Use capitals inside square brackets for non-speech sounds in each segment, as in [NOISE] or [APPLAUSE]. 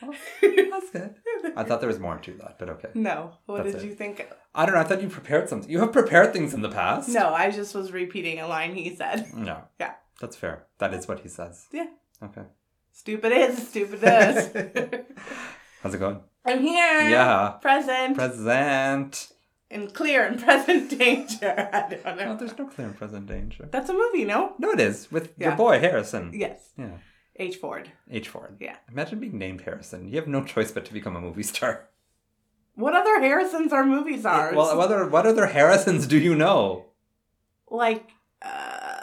[LAUGHS] That's good. I thought there was more to that, but okay. No, what That's did it. you think? I don't know. I thought you prepared something. You have prepared things in the past. No, I just was repeating a line he said. No. Yeah. That's fair. That is what he says. Yeah. Okay. Stupid is, stupid does. [LAUGHS] How's it going? I'm here. Yeah. Present. Present. in clear and present [LAUGHS] danger. I don't No, there's no clear and present danger. That's a movie, no? No, it is with your boy Harrison. Yes. Yeah. H. Ford. H. Ford. Yeah. Imagine being named Harrison. You have no choice but to become a movie star. What other Harrisons are movie stars? Well, what other what other Harrisons do you know? like uh,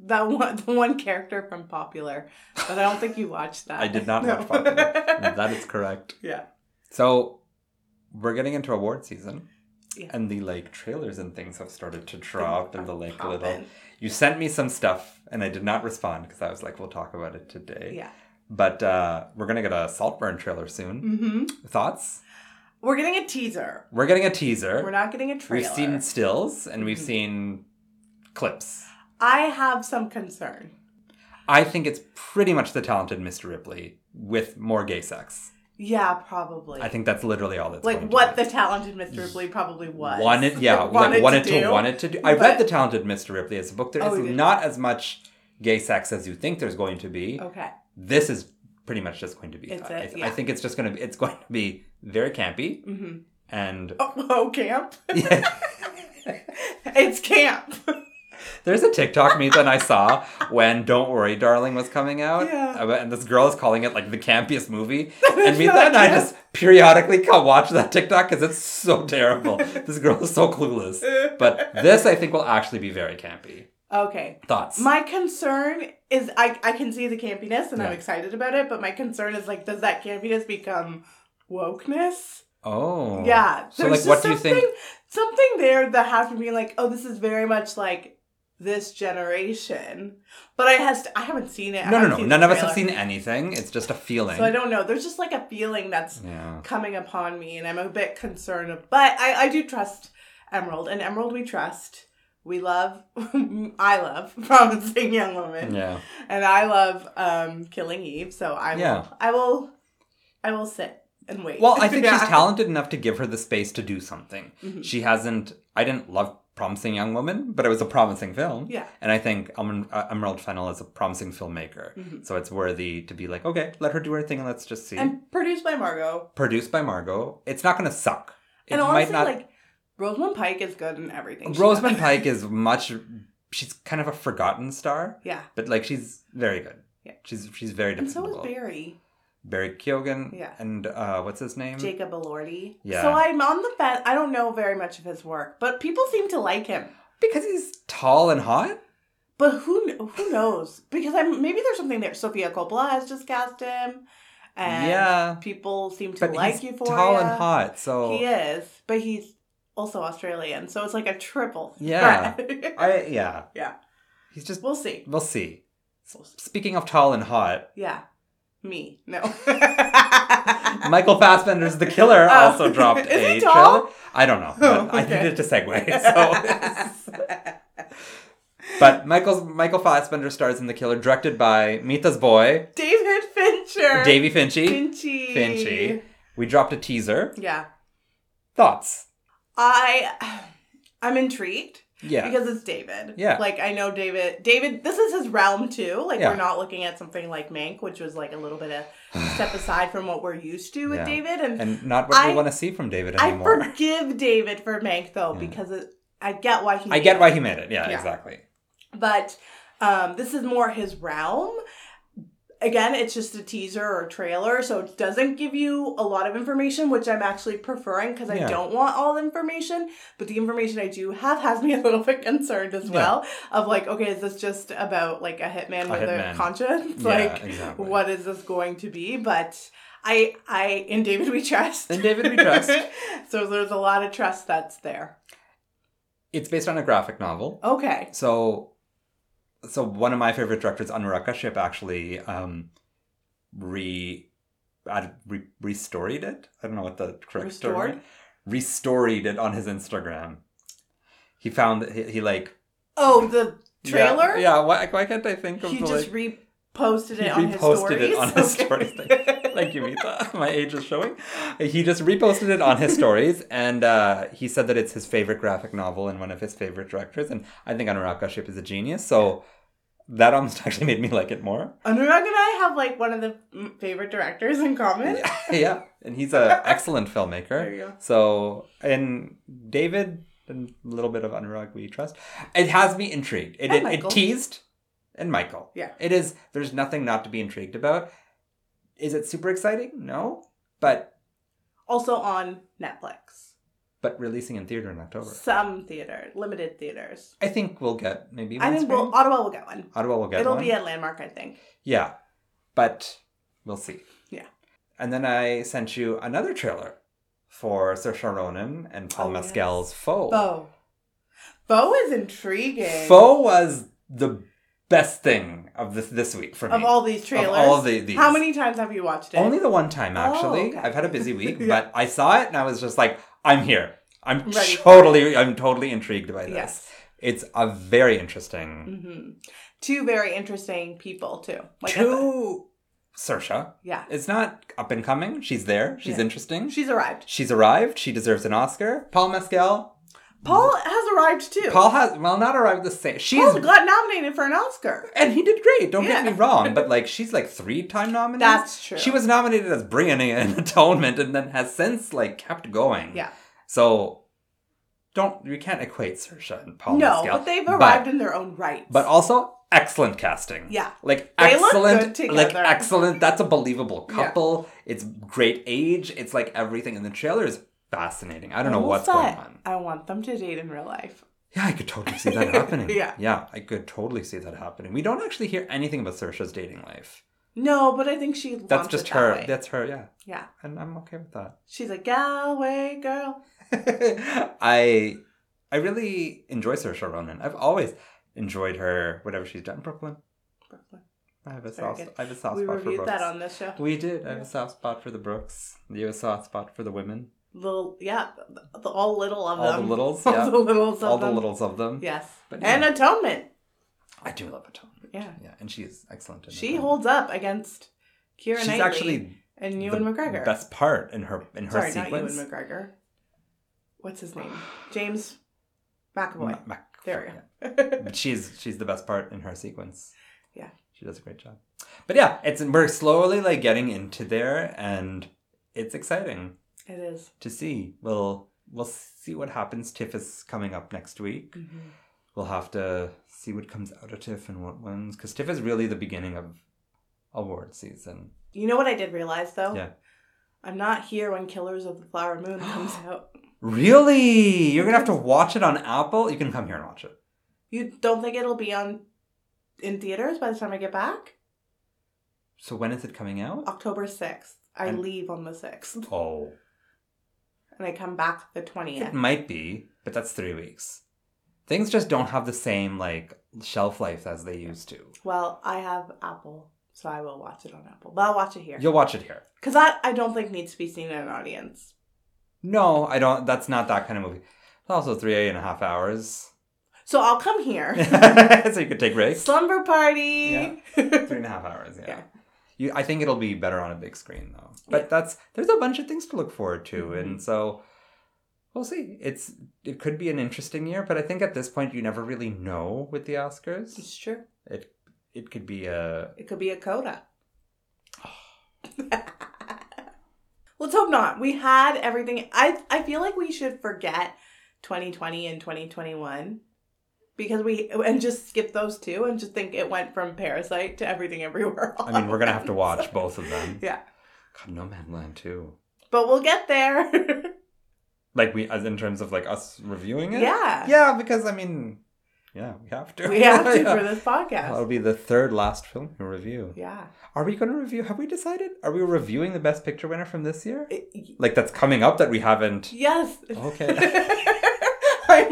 that one, the one character from Popular, but I don't think you watched that. I did not No. watch Popular. [LAUGHS] that is correct. yeah. So we're getting into award season. Yeah. And the like trailers and things have started to drop and the like little you sent me some stuff and I did not respond because I was like, we'll talk about it today. Yeah. But uh we're gonna get a Saltburn trailer soon. Mm-hmm. Thoughts? We're getting a teaser. We're getting a teaser. We're not getting a trailer. We've seen stills and we've Mhm. seen clips. I have some concern. I think it's pretty much the talented Mr. Ripley with more gay sex. Yeah, probably. I think that's literally all that's like going to what the talented Mr. Ripley probably was. wanted [LAUGHS] yeah wanted like wanted to, to, do. wanted to do i but- read the talented mr ripley as a book There is Oh, did? not as much gay sex as you think there's going to be Okay. this is pretty much just going to be It's that. it, I, yeah. I think it's just going to be it's going to be very campy Mm-hmm. and Oh, [LAUGHS] oh, camp. yeah, [LAUGHS] it's camp. There's a tiktok meme that i saw when don't worry darling was coming out Yeah. Uh, and this girl is calling it like the campiest movie [LAUGHS] and me and i just periodically come watch that tiktok because it's so terrible [LAUGHS] this girl is so clueless but this i think will actually be very campy Okay. thoughts My concern is I, I can see the campiness and I'm excited about it, but my concern is like, does that campiness become wokeness? Oh. Yeah. So, like, just what do you think- something- Something there that has me being like, oh, this is very much like this generation. But I has I haven't seen it. I No, no, haven't no. seen None the of us have trailer. seen anything. It's just a feeling. So I don't know. There's just like a feeling that's Yeah. coming upon me, and I'm a bit concerned. Of, but I, I do trust Emerald, and Emerald we trust. We love, [LAUGHS] I love [LAUGHS] promising young woman, Yeah. and I love um, Killing Eve. So I will, Yeah. I will, I will sit and wait. Well, I think [LAUGHS] Yeah. she's talented enough to give her the space to do something. Mhm. She hasn't. I didn't love Promising Young Woman, but it was a promising film. Yeah. And I think uh, Emerald Fennell is a promising filmmaker. Mhm. So it's worthy to be like, okay, let her do her thing and let's just see. And produced by Margot. Produced by Margot. It's not going to suck. It and honestly, might not. like Rosamund Pike is good in everything. Rosamund. Pike is much. She's kind of a forgotten star, Yeah. but like she's very good. Yeah. She's she's very And so dependable. is Barry. Barry Keoghan. Yeah. And uh, what's his name? Jacob Elordi. Yeah. So I'm on the fence. I don't know very much of his work, but people seem to like him. Because he's tall and hot. But who who knows? Because I'm maybe there's something there. Sofia Coppola has just cast him, and yeah. people seem to But like he's Euphoria. tall and hot, so He is, but he's also Australian, so it's like a triple. Yeah. [LAUGHS] I yeah. Yeah. He's just we'll see. we'll see. We'll see. Speaking of tall and hot, Yeah, me no. [LAUGHS] Michael Fassbender's The Killer Oh. also dropped [LAUGHS] a tall? trailer. I don't know. Oh, But I okay. needed to segue. [LAUGHS] So But Michael's Michael Fassbender stars in The Killer, directed by Mita's boy, David Fincher. Davy Finchy. Finchy. Finchy. We dropped a teaser. Yeah, Thoughts? I I'm intrigued. Yeah. because it's David. Yeah. Like I know David. David, this is his realm too. Like Yeah. we're not looking at something like Mank, which was like a little bit of [SIGHS] step aside from what we're used to with Yeah. David. And, and not what we want to see from David anymore. I forgive David for Mank though Yeah. because it, I get why he. I made get it. why he made it. Yeah, Yeah. exactly. but um, this is more his realm. Again, it's just a teaser or a trailer, so it doesn't give you a lot of information, which I'm actually preferring because I Yeah. don't want all the information. But the information I do have has me [LAUGHS] a little bit concerned as Yeah. well. Of like, okay, is this just about like a hitman A with a conscience? Yeah, like, exactly. what is this going to be? But I I in David we trust. In David We Trust. [LAUGHS] so there's a lot of trust that's there. It's based on a graphic novel. Okay. So, so one of my favorite directors, Anurag Kashyap, actually um, re, added, re restoried it. I don't know what the correct Restored? Restoried it on his Instagram. He found that he, he like Oh, the trailer. Yeah, yeah why, why can't I think of He the just like? Reposted it He on his stories. it on his [LAUGHS] Okay. stories. Thank, thank you, Mita. My age is showing. He just reposted it on his stories, and uh, he said that it's his favorite graphic novel and one of his favorite directors. And I think Anurag Kashyap is a genius. So that almost [LAUGHS] actually made me like it more. Anurag and I have like one of the favorite directors in common. yeah, [LAUGHS] yeah. and he's an excellent There filmmaker. you go. So, and David, and a little bit of Anurag we trust. It has me intrigued. It, And it, it teased, and Michael. Yeah. It is, there's nothing not to be intrigued about. Is it super exciting? No. But, Also on Netflix. but releasing in theater in October. Some theater, limited theaters. I think we'll get maybe I think we'll. Ottawa will get one. Ottawa will get one. It'll be at Landmark, I think. yeah. But we'll see. Yeah. And then I sent you another trailer for Saoirse Ronan and Paul Oh, yes. Mescal's Foe. Bo. Bo is intriguing. Foe was the best thing of this this week for me. of all these trailers. Of all the- these. How many times have you watched it? Only the one time actually. Oh, okay. I've had a busy week, [LAUGHS] Yeah. but I saw it and I was just like, I'm here. I'm Ready totally I'm totally intrigued by this. Yes. It's a very interesting hmm Two very interesting people too. Like to Saoirse. Yeah. It's not up and coming. She's there. She's Yeah. interesting. She's arrived. She's arrived. She deserves an Oscar. Paul Mescal. Paul has arrived too. Paul has well not arrived the same. She's Paul got nominated for an Oscar. and he did great. Don't get me wrong, but [LAUGHS] like she's like three time nominated. That's true. She was nominated as Briony in [LAUGHS] Atonement, and then has since like kept going. Yeah. So don't you can't equate Saoirse and Paul no, Mescal. but they've arrived in their own right. But also excellent casting. Yeah. Like They excellent. like excellent. That's a believable Yeah. couple. It's great age. It's like everything in the trailer is fascinating. I don't know what's going on. I want them to date in real life. Yeah, I could totally see that [LAUGHS] happening. Yeah. Yeah, I could totally see that happening. We don't actually hear anything about Saoirse's dating life. No, but I think she. That's just her. That way. That's her, yeah. yeah, And I'm okay with that. she's a Galway girl. [LAUGHS] I I really enjoy Saoirse Ronan. I've always enjoyed her whatever she's done. In Brooklyn. Brooklyn. I have a Very soft good. I have a soft We spot for Brooks. We reviewed that on this show. We did. I have a soft spot for the Brooks. You have a soft spot for the women. Little, yeah, the, the, all little of All the them. littles, [LAUGHS] all yeah. the littles of All the them. littles of them. Yes, But and atonement. I do love Atonement. Yeah. Yeah, and she is excellent in She holds up against Keira She's Knightley actually and the Ewan McGregor. best part in her in her Sorry, sequence. not Ewan McGregor. What's his name? James McAvoy. Ma- Mac- there we go. But [LAUGHS] she's she's the best part in her sequence. Yeah. She does a great job. But yeah, it's we're slowly like getting into there and it's exciting it is. to see. We'll we'll see what happens. TIFF is coming up next week. Mm-hmm. We'll have to see what comes out of TIFF and what wins. Because TIFF is really the beginning of award season. You know what I did realize though? Yeah. I'm not here when Killers of the Flower Moon [GASPS] comes out. Really? You're gonna have to watch it on Apple? You can come here and watch it. You don't think it'll be on in theaters by the time I get back? So when is it coming out? October 6th. I And- leave on the 6th Oh. And I come back the 20th. It might be, but that's three weeks. Things just don't have the same like shelf life as they used to. Well, I have Apple, so I will watch it on Apple. But I'll watch it here. You'll watch it here. Because that I don't think needs to be seen in an audience. No, I don't. That's not that kind of movie. It's also three and a half hours, So I'll come here. [LAUGHS] so you could take breaks. Slumber party. [LAUGHS] Three and a half hours. Yeah. Yeah. You, I think it'll be better on a big screen though. But Yeah. that's there's a bunch of things to look forward to, Mhm. and so we'll see. It's it could be an interesting year, but I think at this point you never really know with the Oscars. it's true. It it could be a It could be a coda. [SIGHS] [LAUGHS] Let's hope not. We had everything. I I feel like we should forget 2020 and 2021 because we and just skip those two and just think it went from Parasite to Everything Everywhere. All I mean, we're gonna have to watch [LAUGHS] both of them. Yeah, God, Nomadland too. but we'll get there. [LAUGHS] Like we, as in terms of like us reviewing it. yeah. Yeah, because I mean, Yeah, we have to. We have to [LAUGHS] Yeah. for this podcast. That'll be the third last film we review. yeah. Are we going to review? Have we decided? Are we reviewing the best picture winner from this year? It- Like that's coming up that we haven't. yes. Okay.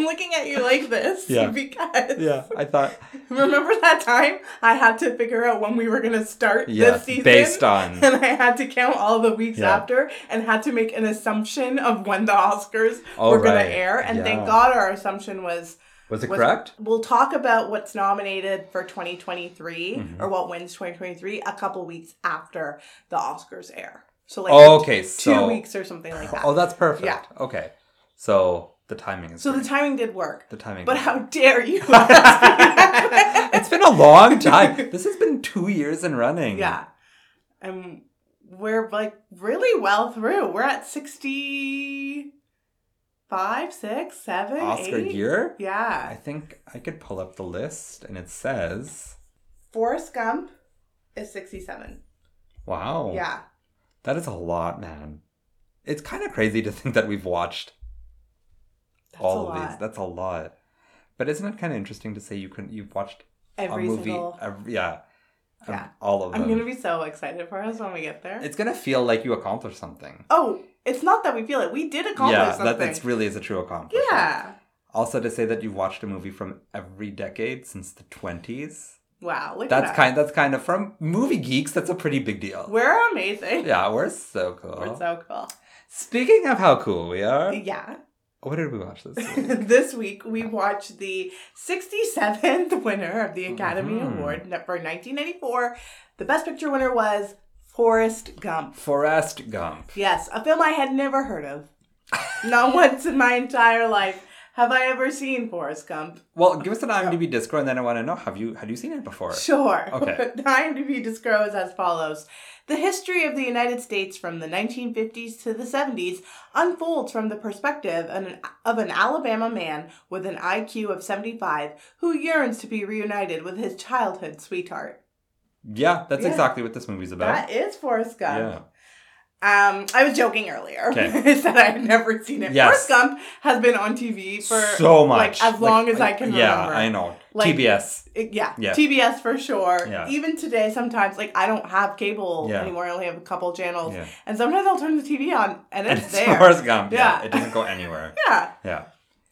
I'm looking at you like this Yeah. because Yeah, I thought. [LAUGHS] remember that time I had to figure out when we were going to start Yeah, this season based [LAUGHS] on. and I had to count all the weeks Yeah. after and had to make an assumption of when the Oscars Oh, were gonna air and thank God our assumption was Was it was- correct? We'll talk about what's nominated for 2023 Mhm. or what wins 2023 a couple weeks after the Oscars air. So like Oh, okay, two so weeks or something like that. oh, that's perfect. Yeah. Okay, so the timing is. so the timing did work. the timing. But how dare you? [LAUGHS] it's been a long time. This has been two years in running. yeah. And we're like really well through. We're at 65, 6, 7, Oscar 8. year. Yeah. I think I could pull up the list, and it says, Forrest Gump is 67. "Wow, Yeah. that is a lot, man." It's kind of crazy to think that we've watched That's all of lot. these. That's a lot. But isn't it kind of interesting to say you can you've watched Every a movie, single. every, yeah, Yeah. all of them. I'm gonna be so excited for us when we get there. It's gonna feel like you accomplished something. oh, it's not that we feel it. We did accomplish yeah, something. that that's really is a true accomplishment. yeah. Also, to say that you've watched a movie from every decade since the twenties. Wow. That's at kind. That's kind of from movie geeks. That's a pretty big deal. We're amazing. yeah, we're so cool. We're so cool. Speaking of how cool we are, Yeah. What did we watch this week? [LAUGHS] this week we watched the 67th [LAUGHS] winner of the Academy Mhm. Award for 1994. The Best Picture winner was Forrest Gump. Forrest Gump. Yes, a film I had never heard of. Not [LAUGHS] once in my entire life have I ever seen Forrest Gump. Well, give us an IMDb disco, and then I want to know have you had you seen it before? Sure. Okay. the IMDb just goes as follows. The history of the United States from the 1950s to the 70s unfolds from the perspective of an, Alabama man with an IQ of 75 who yearns to be reunited with his childhood sweetheart. Yeah, that's Yeah. exactly what this movie's about. That is Forrest Gump. yeah. Um, I was joking earlier. Okay. [LAUGHS] I said I had never seen it. Yes. Forrest Gump has been on TV for so much. like as long as I can yeah, remember. Yeah, I know. Like- TBS. Yeah, Yeah. TBS for sure. Yeah. Even today, sometimes like I don't have cable Yeah. anymore. I only have a couple channels, Yeah. and sometimes I'll turn the TV on and And it's it's there. [LAUGHS] Forrest Gump. Yeah. Yeah. It doesn't go anywhere. [LAUGHS] Yeah, Yeah.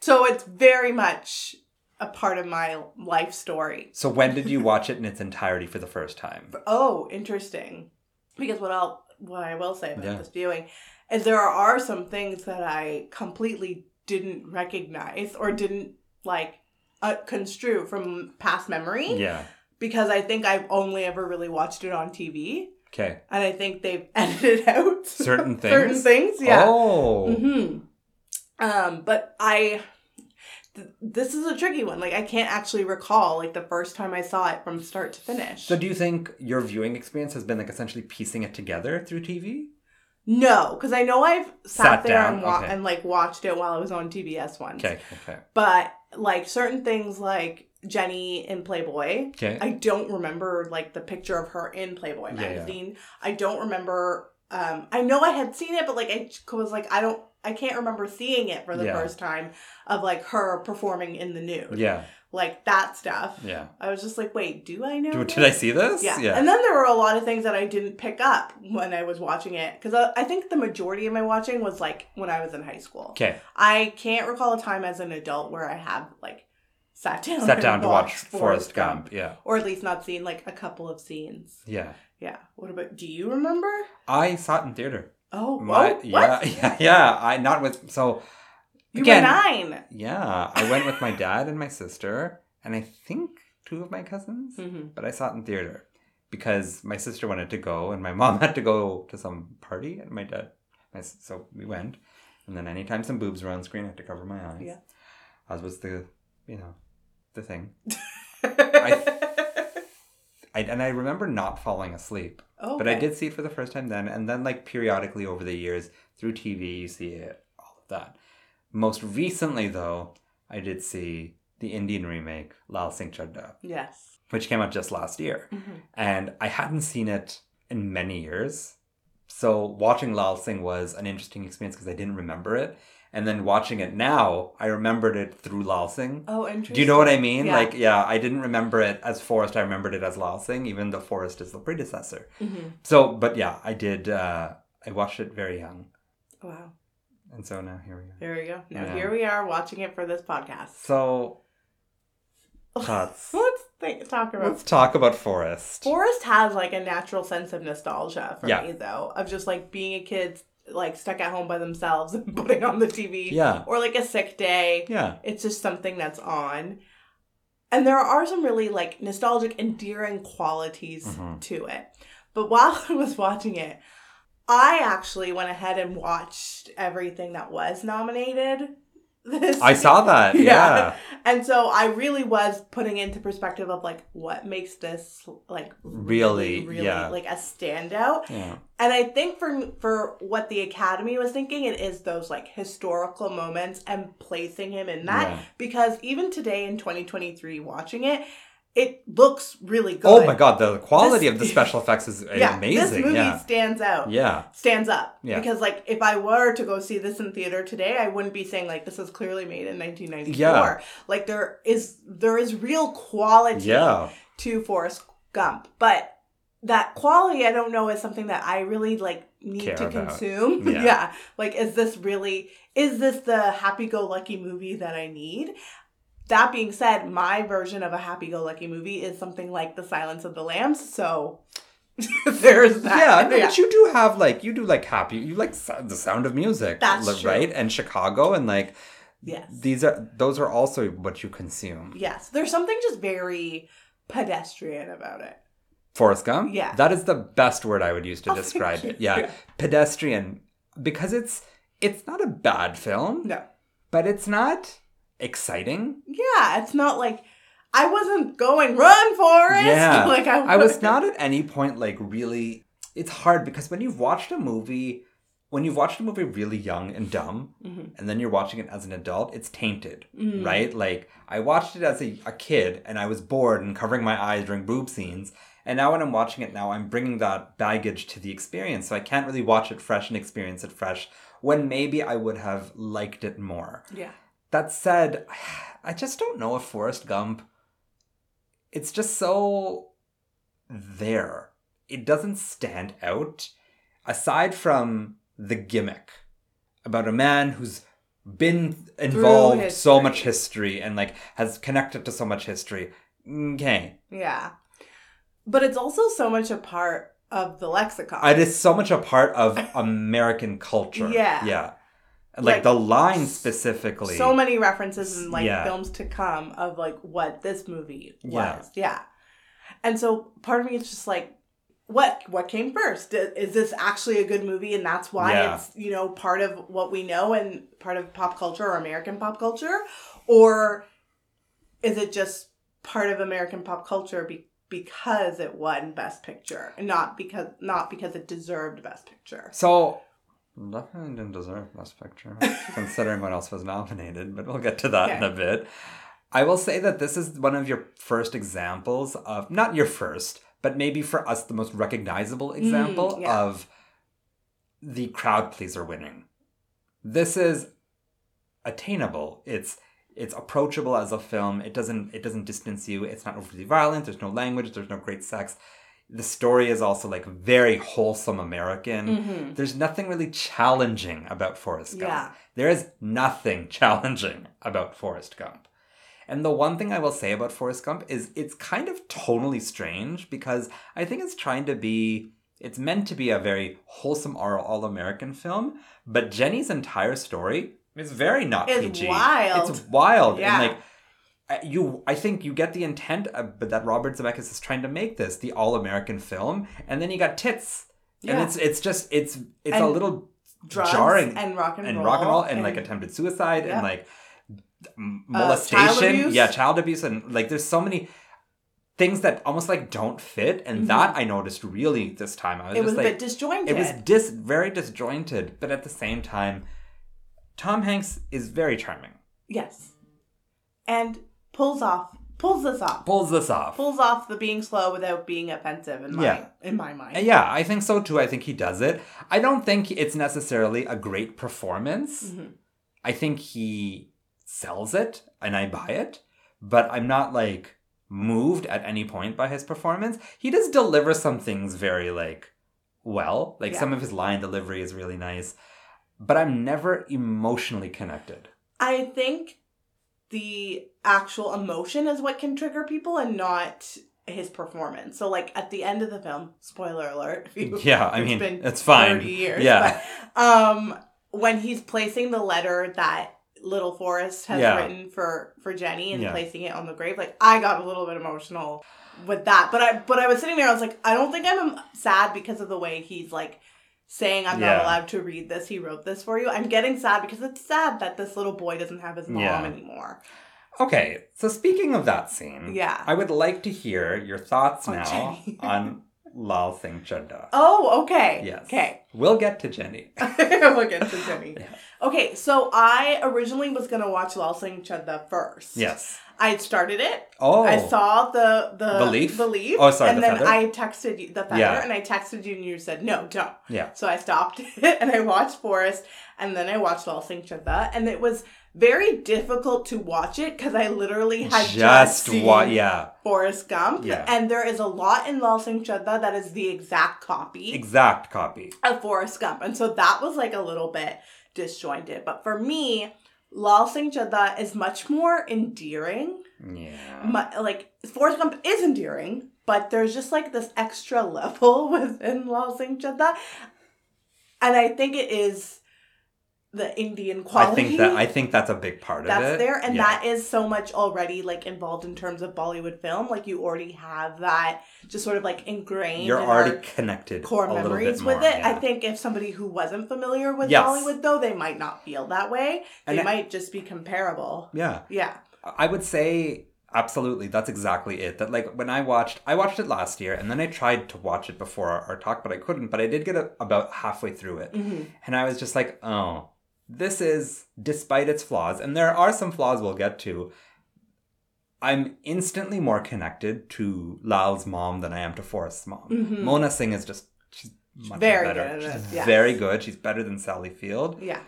so it's very much a part of my life story. So when did you watch it in its entirety for the first time? Oh, interesting. Because what I'll what I will say about Yeah. this viewing is there are some things that I completely didn't recognize or didn't like uh, construe from past memory Yeah. because I think I've only ever really watched it on TV. Okay. and I think they've [LAUGHS] edited out Certain [LAUGHS] things. certain things? Yeah. Oh. hmm Um, but I, th- this is a tricky one. Like I can't actually recall like the first time I saw it from start to finish. So do you think your viewing experience has been like essentially piecing it together through TV? no, because I know I've sat, Sat there down, and, wa- okay. and like watched it while I was on TBS once. Okay. Okay. But like certain things like Jenny in Playboy. Okay. I don't remember like the picture of her in Playboy Yeah, yeah. magazine. I don't remember. Um, I know I had seen it, but like I was like I don't. I can't remember seeing it for the Yeah. first time of like her performing in the nude, yeah. Like that stuff. Yeah. I was just like, wait, do I know? Do, did I see this? Yeah. And then there were a lot of things that I didn't pick up when I was watching it because I, I think the majority of my watching was like when I was in high school. Okay. I can't recall a time as an adult where I have like sat [LAUGHS] down Sat down to watch Forrest Gump. Yeah. or at least not seen like a couple of scenes. Yeah. Yeah. What about? Do you remember? I saw it in theater. Oh, My, oh what? yeah, [LAUGHS] yeah, yeah. I not with so You again, were nine. Yeah, I went with my dad and my sister, and I think two of my cousins. Mm-hmm. But I saw it in theater because my sister wanted to go, and my [LAUGHS] mom had to go to some party, and my dad. My, so we went, and then anytime some boobs were on screen, I had to cover my eyes. Yeah. As was the, you know, the thing. I, [LAUGHS] I and I remember not falling asleep, oh, but I did see it for the first time then, and then like periodically over the years through TV, you see it, all of that. Most recently, though, I did see the Indian remake Lal Singh Chadda, Yes. which came out just last year. Mhm. and I hadn't seen it in many years. So watching Lal Singh was an interesting experience because I didn't remember it, And then watching it now, I remembered it through Lal Singh. Oh, interesting. Do you know what I mean? Yeah. Like, yeah, I didn't remember it as Forrest. I remembered it as Lal Singh, even though Forrest is the predecessor. Mm-hmm. So, but yeah, I did. Uh, I watched it very young, Wow. And so now here we are. There we go. Now Yeah. here we are watching it for this podcast. So, [LAUGHS] thoughts. Let's think, talk about Let's talk about Forest. Forrest has like a natural sense of nostalgia for Yeah. me though, of just like being a kid like stuck at home by themselves [LAUGHS] and putting on the TV. Yeah. Or like a sick day. Yeah. It's just something that's on. And there are some really like nostalgic, endearing qualities Mhm. to it. But while [LAUGHS] I was watching it, I actually went ahead and watched everything that was nominated. This I saw that. [LAUGHS] Yeah. Yeah. and so I really was putting into perspective of like what makes this like Really, really yeah. like a standout. Yeah. And I think for for what the Academy was thinking, it is those like historical moments and placing him in that. Yeah. Because even today in 2023, watching it, it looks really oh good. Oh my god, the quality This- of the [LAUGHS] special effects is Yeah, amazing. This movie yeah. stands out. Yeah. Stands up. Yeah. Because like if I were to go see this in theater today, I wouldn't be saying like this is clearly made in 1994. Yeah. Like there is there is real quality Yeah. to Forrest Gump, but that quality I don't know is something that I really like need Care to about. consume. Yeah. [LAUGHS] Yeah. Like is this really is this the happy go lucky movie that I need? That being said, my version of a happy go lucky movie is something like The Silence of the Lambs, so [LAUGHS] there's that. Yeah, no, but you do have like you do like happy. You like the sound of music, That's li- true. right? And Chicago, and like Yes. these are those are also what you consume. Yes. There's something just very pedestrian about it. Forrest Gump. Yeah. that is the best word I would use to Oh, [LAUGHS] describe it. Yeah. Yeah. pedestrian, because it's it's not a bad film, No. but it's not exciting. Yeah, it's not like I wasn't going run Forrest. Yeah. [LAUGHS] like I, I was not at any point like really. It's hard because when you've watched a movie, when you've watched a movie really young and dumb, Mhm. and then you're watching it as an adult, it's tainted, Mhm. right? Like I watched it as a, a kid and I was bored and covering my eyes during boob scenes. And now when I'm watching it now, I'm bringing that baggage to the experience. So I can't really watch it fresh and experience it fresh when maybe I would have liked it more. Yeah. That said, I just don't know if Forrest Gump. It's just so there. It doesn't stand out. Aside from the gimmick about a man who's been involved so much history and like has connected to so much history. Okay. Yeah. But it's also so much a part of the lexicon. It is so much a part of American culture. Yeah. Yeah. Like, Like, the line specifically. so many references in like Yeah. films to come of like what this movie was. Yeah. Yeah. And so part of me is just like what what came first? Is this actually a good movie and that's why Yeah. it's, you know, part of what we know and part of pop culture or American pop culture or is it just part of American pop culture be- because it won best picture and not because not because it deserved best picture? So definitely didn't deserve Best Picture, considering what else was nominated, but we'll get to that in a bit. I will say that this is one of your first examples of not your first, but maybe for us the most recognizable mm, example yeah. of the crowd pleaser winning. This is attainable. It's it's approachable as a film. It doesn't it doesn't distance you. It's not overly violent. There's no language. There's no great sex. The story is also like very wholesome American. Mhm. There's nothing really challenging about Forrest Gump. Yeah. There is nothing [LAUGHS] challenging about Forrest Gump. And the one thing I will say about Forrest Gump is it's kind of tonally strange because I think it's trying to be it's meant to be a very wholesome all American film, but Jenny's entire story is very not It's PG. wild. It's wild. Yeah. And like you I think you get the intent of, but that Robert Zemeckis is trying to make this the all American film and then you got tits. And it's it's just it's it's a little jarring and rock and, and roll rock and roll and, like attempted suicide Yeah. and like m- Uh, child molestation yeah child abuse and like there's so many things that almost like don't fit and Mhm. that i noticed really this time i was It was a like bit disjointed. it was dis very disjointed but at the same time tom hanks is very charming yes, and pulls off pulls this off. pulls this off Pulls off the being slow without being offensive in my Yeah. in my mind. Yeah i think so too i think he does it i don't think it's necessarily a great performance Mhm. I think he sells it and I buy it, but I'm not like moved at any point by his performance. He does deliver some things very like well. Like Yeah. some of his line delivery is really nice, but I'm never emotionally connected. I think the actual emotion is what can trigger people and not his performance. So like at the end of the film, spoiler alert. You, [LAUGHS] Yeah, I mean, been it's fine. 30 years. Yeah. but, um, when he's placing the letter that Little Forrest has Yeah. written for for Jenny and Yeah. placing it on the grave, like I got a little bit emotional with that. But I but I was sitting there, I was like, I don't think I'm sad because of the way he's like saying I'm Yeah. not allowed to read this. He wrote this for you. I'm getting sad because it's sad that this little boy doesn't have his mom Yeah. anymore. Okay, so speaking of that scene, Yeah. I would like to hear your thoughts now on [LAUGHS] Lal Singh Chadda. Oh, okay. Yes. Okay. We'll get to Jenny. [LAUGHS] we'll get to Jenny. [LAUGHS] Yeah. Okay, so I originally was gonna watch Lal Singh Chadda first. Yes. I had started it. Oh. I saw the the? The leaf. Oh, sorry, And the then feather? I texted you the feather, Yeah. and I texted you, and you said no, don't. Yeah. So I stopped [LAUGHS] it, and I watched Forrest, and then I watched Lal Singh Chadda, and it was very difficult to watch it because I literally had just, Just seen what? Yeah. Forrest Gump, Yeah. and there is a lot in Lal Singh Chadda that is the exact copy Exact copy. of Forrest Gump. And so that was like a little bit disjointed. But for me, Lal Singh Chadda is much more endearing. Yeah. Mu- like Forrest Gump is endearing, but there's just like this extra [LAUGHS] level within Lal Singh Chadda. And I think it is the Indian quality. I think that I think that's a big part of it. that's there and Yeah. that is so much already like involved in terms of bollywood film like you already have that just sort of like ingrained you're in already connected core memories with it. I think if somebody who wasn't familiar with Yes. Bollywood though, they might not feel that way. And they might just be comparable. Yeah. Yeah. I would say absolutely that's exactly it. That like when I watched I watched it last year and then I tried to watch it before our, our talk, but I couldn't. But I did get a, about halfway through it. hmm And I was just like, oh, this is, despite its flaws, and there are some flaws we'll get to, I'm instantly more connected to Lal's mom than I am to Forrest's mom. Mhm. Mona Singh is just, she's much Very better. good She's yes. very good. She's better than Sally Field. Yeah.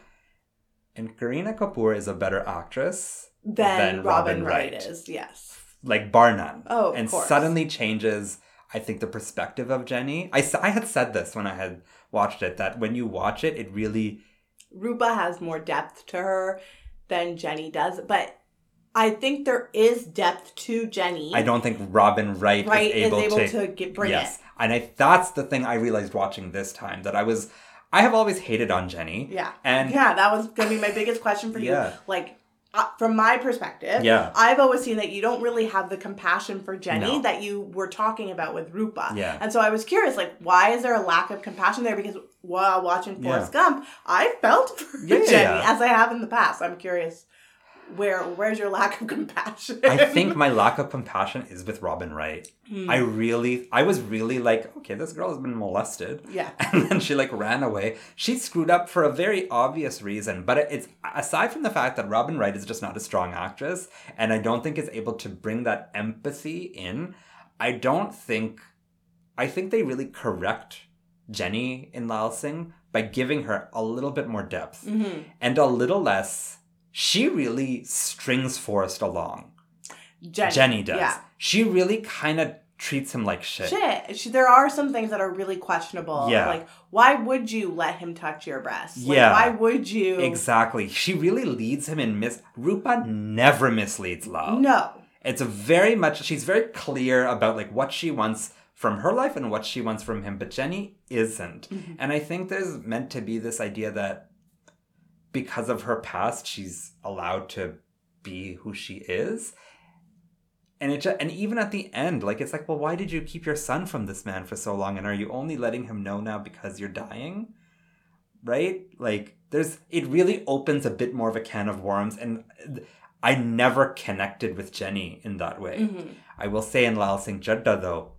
And Kareena Kapoor is a better actress, than, Then Robin, Robin Wright. Wright. is, yes. like bar none. Oh, of and course. suddenly changes i think the perspective of jenny I I had said this when i had watched it that when you watch it it really Rupa has more depth to her than Jenny does, but I think there is depth to Jenny. i don't think robin wright, Wright is able, is able to, to, get, bring yes and i that's the thing i realized watching this time that i was i have always hated on jenny. Yeah. and yeah, that was going to be my biggest question for you. Yeah. Like, uh, from my perspective, Yeah. I've always seen that you don't really have the compassion for Jenny No. that you were talking about with Rupa. Yeah. And so I was curious, like, why is there a lack of compassion there? Because while watching Yeah. Forrest Gump, I felt [LAUGHS] for Yeah, yeah, Jenny yeah. as I have in the past. I'm curious, where where's your lack of compassion? i think my lack of compassion is with robin wright Hmm. i really i was really like okay this girl has been molested yeah. [LAUGHS] and then she like ran away. She screwed up for a very obvious reason, but it's aside from the fact that Robin Wright is just not a strong actress, and I don't think is able to bring that empathy in. I don't think. I think they really correct Jenny in Lal Singh by giving her a little bit more depth hmm and a little less. She really strings Forrest along. Jenny. Jenny does. Yeah. She really kind of treats him like shit. Shit. She, there are some things that are really questionable. Yeah. Like, why would you let him touch your breast? Like, Yeah. Why would you? Exactly. She really leads him in mis. Rupa never misleads love. No. It's very much. She's very clear about like what she wants from her life and what she wants from him, but Jenny isn't. Mm-hmm. And I think there's meant to be this idea that because of her past, she's allowed to be who she is. And it just, and even at the end, like it's like, well, why did you keep your son from this man for so long? And are you only letting him know now because you're dying? Right? Like there's it really opens a bit more of a can of worms and I never connected with Jenny in that way. Mhm. I will say in Lal Singh Chadda though,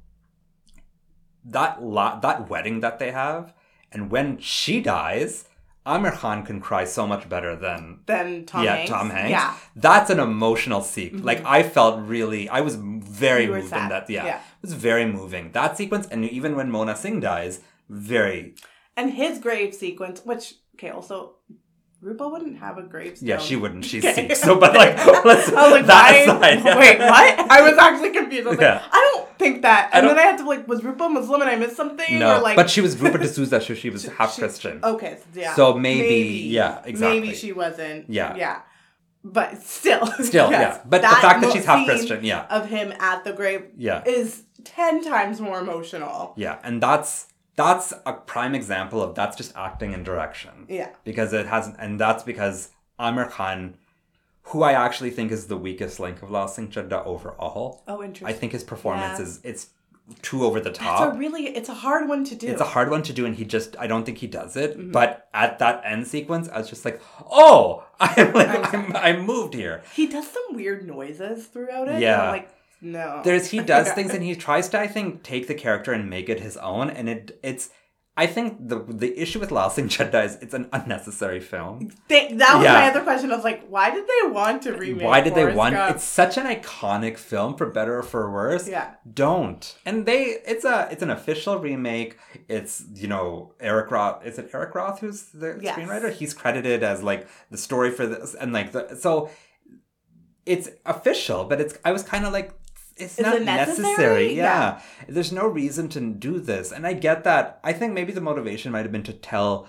that la- that wedding that they have, and when she dies, Aamir Khan can cry so much better than Then Tom yeah Hanks. Tom Hanks. Yeah. that's an emotional sequence. Mhm. Like I felt really, I was very moved in that. Yeah, Yeah. it was very moving that sequence, and even when Mona Singh dies, very And his grave sequence, which okay, also Rupa wouldn't have a gravestone. Yeah, she wouldn't. She's Okay. Sikh. So, but like, [LAUGHS] [LAUGHS] let's I was like, that why? aside. Wait, what? I was actually confused. I was Yeah. like, I don't think that. And then I had to like, was Rupa Muslim and I missed something? No, or like, but she was Rupa [LAUGHS] D'Souza, so she was half she- Christian. Okay, so yeah. So maybe- yeah, exactly. Maybe she wasn't. Yeah. Yeah. But still. Still, yes, yeah. But the fact that she's half Christian, yeah. Of him at the grave Yeah. is 10 times more emotional. Yeah, and that's that's a prime example of that's just acting and direction. Yeah. Because it hasn't, and that's because Aamir Khan, who I actually think is the weakest link of Lal Singh overall, Oh, interesting. I think his performance Yeah. is it's too over the top. It's a really, it's a hard one to do. It's a hard one to do, and he just I don't think he does it. Mm-hmm. But at that end sequence, I was just like, oh, [LAUGHS] I'm like I'm, I moved here. he does some weird noises throughout it. Yeah. Like, no. There's he does [LAUGHS] things and he tries to I think take the character and make it his own and it it's I think the the issue with Lal Singh Chadda is it's an unnecessary film. They- that was Yeah. my other question. I was like, why did they want to remake Why did they want Gump? it's such an iconic film for better or for worse. Yeah. Don't. And they it's a it's an official remake. It's you know Eric Roth is it Eric Roth who's the Yes. screenwriter? He's credited as like the story for this and like the so it's official, but it's I was kind of like it's Is not it necessary? necessary. Yeah. Yeah. There's no reason to do this. And I get that. I think maybe the motivation might have been to tell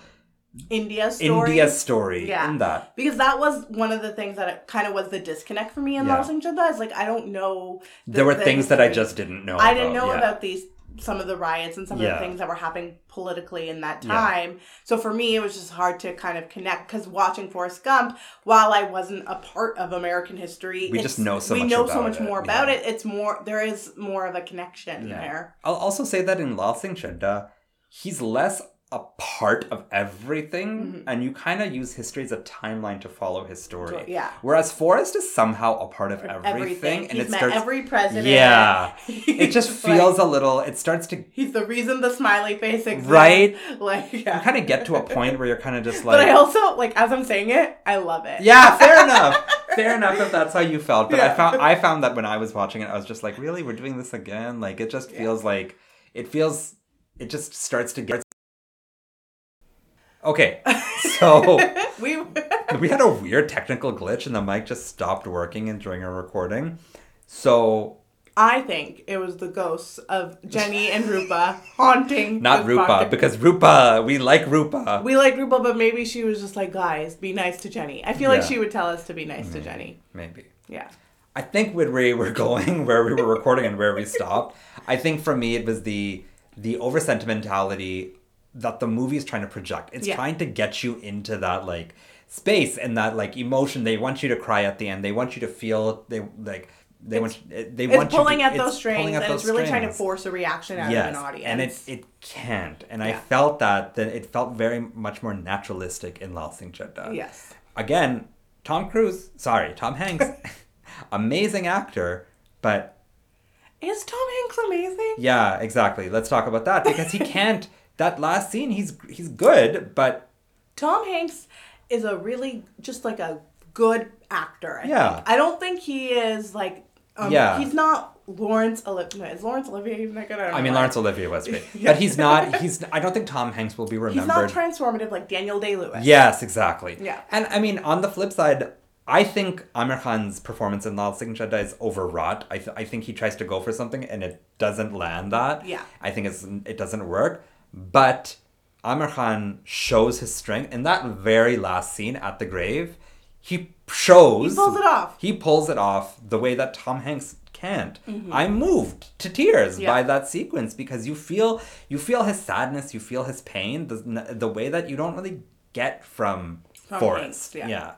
India's story. India's story Yeah. in that. Because that was one of the things that kind of was the disconnect for me in Yeah. Lal Singh Chadda. Is like I don't know. the- There were the things that I just didn't know I didn't know yeah. about these some of the riots and some of the things that were happening politically in that Yeah. time. So for me, it was just hard to kind of connect because watching Forrest Gump, while I wasn't a part of American history, We just know so we much know so much it, more about yeah. it. It's more there is more of a connection Yeah. there. I'll also say that in Lal Singh Chadda, he's less a part of everything, and you kind of use history as a timeline to follow his story. Mm-hmm. Yeah. Whereas Forrest is somehow a part of everything, Everything. and He's it starts. every president. yeah, [LAUGHS] it just He's like- feels a little. It starts to. He's the reason the smiley face exists. Right? [LAUGHS] Like yeah. You kind of get to a point where you're kind of just like But. I also like as I'm saying it, I love it. yeah, fair [LAUGHS] enough. Fair enough if that's how you felt. But I found I found that when I was watching it, I was just like, really, we're doing this again. Like it just Yeah. feels like it feels. It just starts to get. Okay, [LAUGHS] so we [LAUGHS] we had a weird technical glitch and the mic just stopped working and during our recording. So I think it was the ghosts of Jenny and Rupa haunting. [LAUGHS] not Rupa because Rupa we like Rupa. we like Rupa, but maybe she was just like, guys, be nice to Jenny. I feel like she would tell us to be nice to Jenny. Maybe. Yeah. I think where we were going, where we were recording, and where we stopped. I think for me, it was the the over sentimentality that the movie is trying to project. It's Yeah. trying to get you into that like space and that like emotion. They want you to cry at the end. They want you to feel they like they want they It's want you pulling to, at it's those strings at and those it's really trying to force a reaction out yes, of an audience. and it it can't. And I felt that that it felt very much more naturalistic in Lal Singh Chadda yes. again, Tom Cruise, sorry, Tom Hanks, [LAUGHS] amazing actor, but Is Tom Hanks amazing? yeah, exactly. Let's talk about that because he [LAUGHS] can't. That last scene, he's he's good, but Tom Hanks is a really just like a good actor. I Yeah. think. I don't think he is like. Um, Yeah. He's not Laurence Olivier. Is Laurence Olivier even that good? I, I mean. Laurence Olivier was great, Yeah. [LAUGHS] but he's not. He's. I don't think Tom Hanks will be remembered. He's not transformative like Daniel Day Lewis. yes, exactly. Yeah. and I mean on the flip side. I think Aamir Khan's performance in Lal Singh Chadda is overwrought. I, th- I think he tries to go for something and it doesn't land that. Yeah. I think it's it doesn't work. But Aamir Khan shows his strength in that very last scene at the grave. He shows He pulls it off. He pulls it off the way that Tom Hanks can't. I'm moved to tears Mm-hmm. Yeah. by that sequence because you feel you feel his sadness, you feel his pain, the the way that you don't really get from, From Forrest. Hanks, yeah.